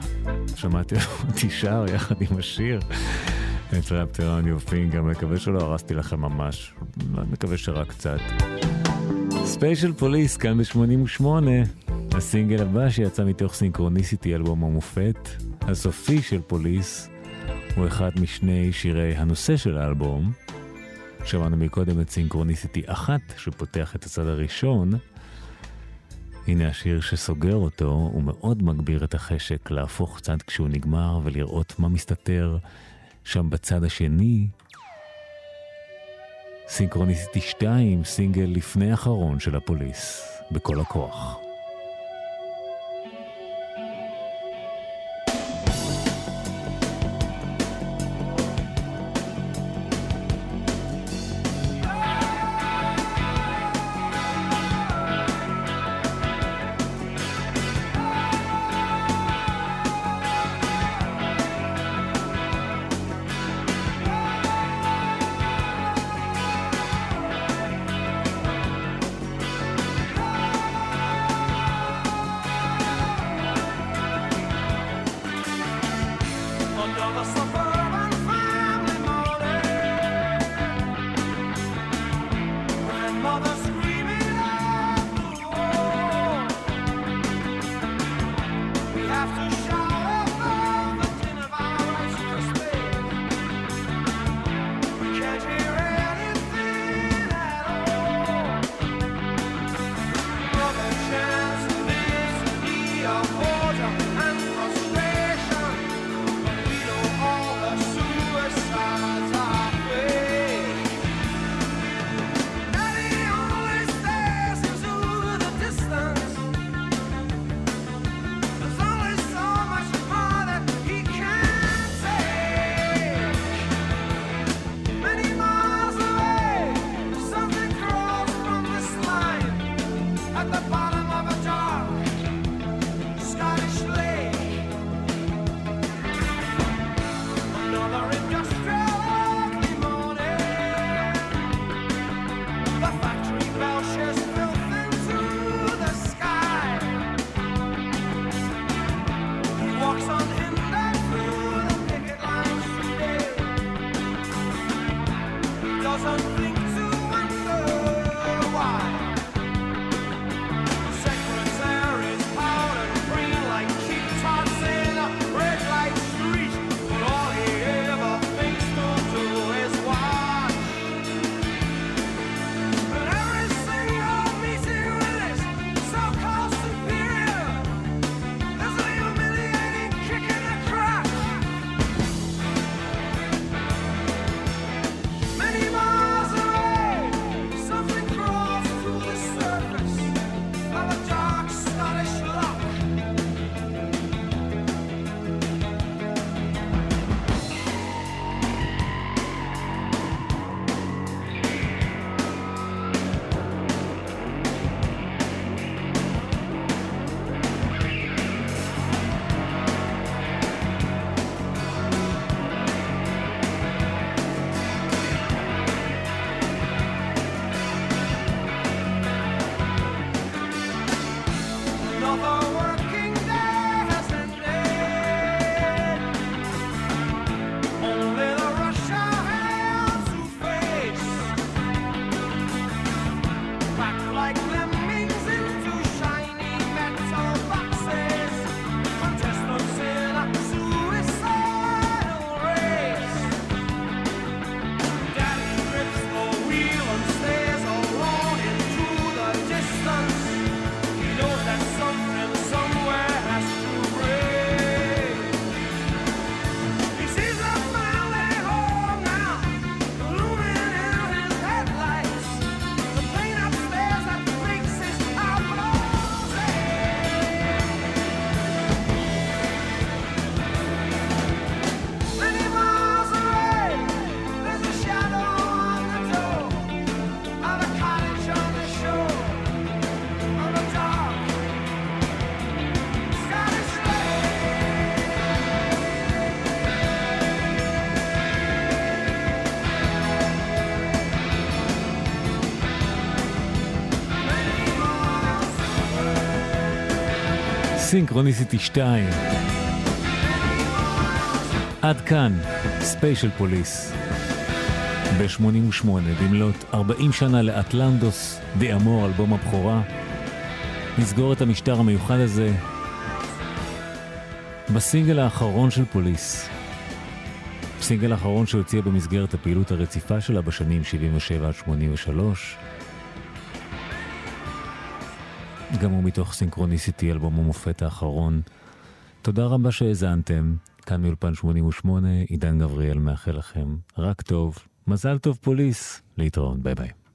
[SPEAKER 3] שמעתי אותי שר יחד עם השיר. Wrapped around your finger, מקווה שלא הרסתי לכם ממש. מקווה שרק קצת. ספיישל פוליס כאן ב-88, הסינגל הבא שיצא מתוך Synchronicity, אלבום המופת, הסופי של פוליס, הוא אחד משני שירי הנושא של האלבום. שמענו מקודם את Synchronicity אחת, שפותח את הצד הראשון. הנה השיר שסוגר אותו, הוא מאוד מגביר את החשק להפוך צד כשהוא נגמר ולראות מה מסתתר שם בצד השני. סינכרוניסיטי 2, סינגל לפני אחרון של הפוליס, בכל הכוח. Synchronicity 2. עד כאן, ספיישל פוליס. ב-88, במלאת 40 שנה ל Outlandos d'Amour, אלבום הבכורה. נסגור את המשדר המיוחד הזה בסינגל האחרון של פוליס. סינגל האחרון שהוציאה במסגרת הפעילות הרציפה שלה בשנים 77 עד 83. גם הוא מתוך סינכרוניסיטי, אלבום המופת האחרון. תודה רבה שהאזנתם. כאן מאולפן 88, עידן גבריאל מאחל לכם רק טוב. מזל טוב פוליס. להתראות, ביי ביי.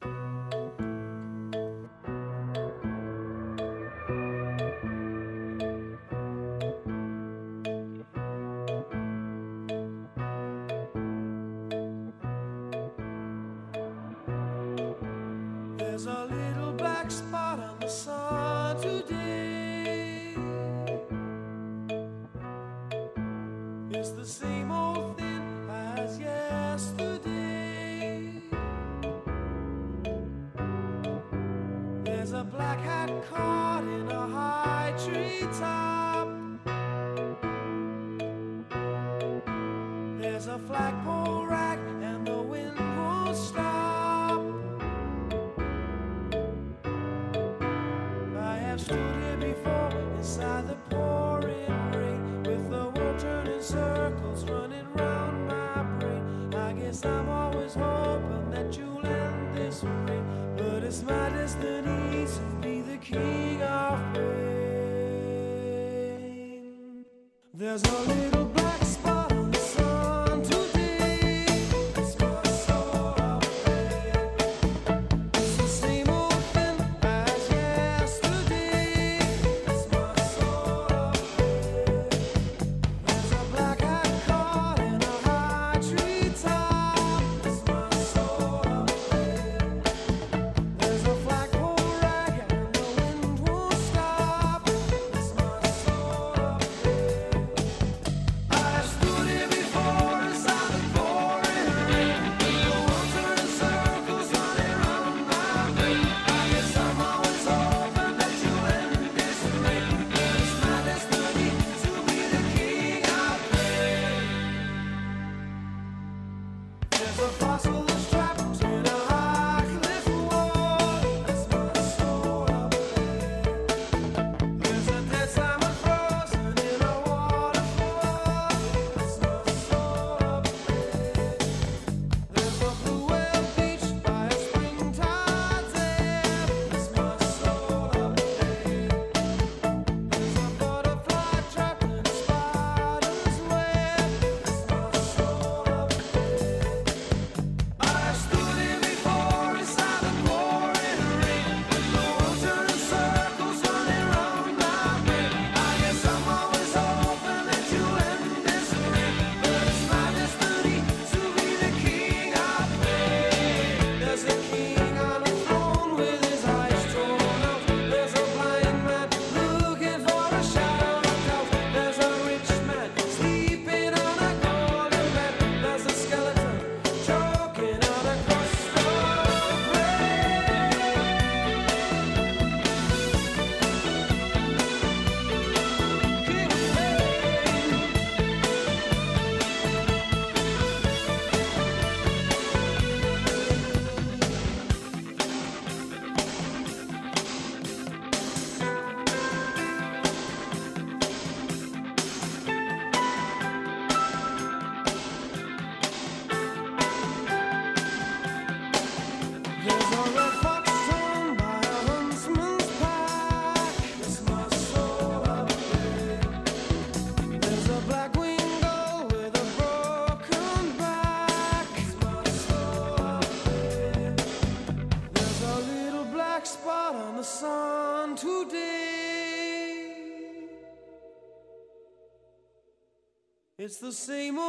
[SPEAKER 2] It's the same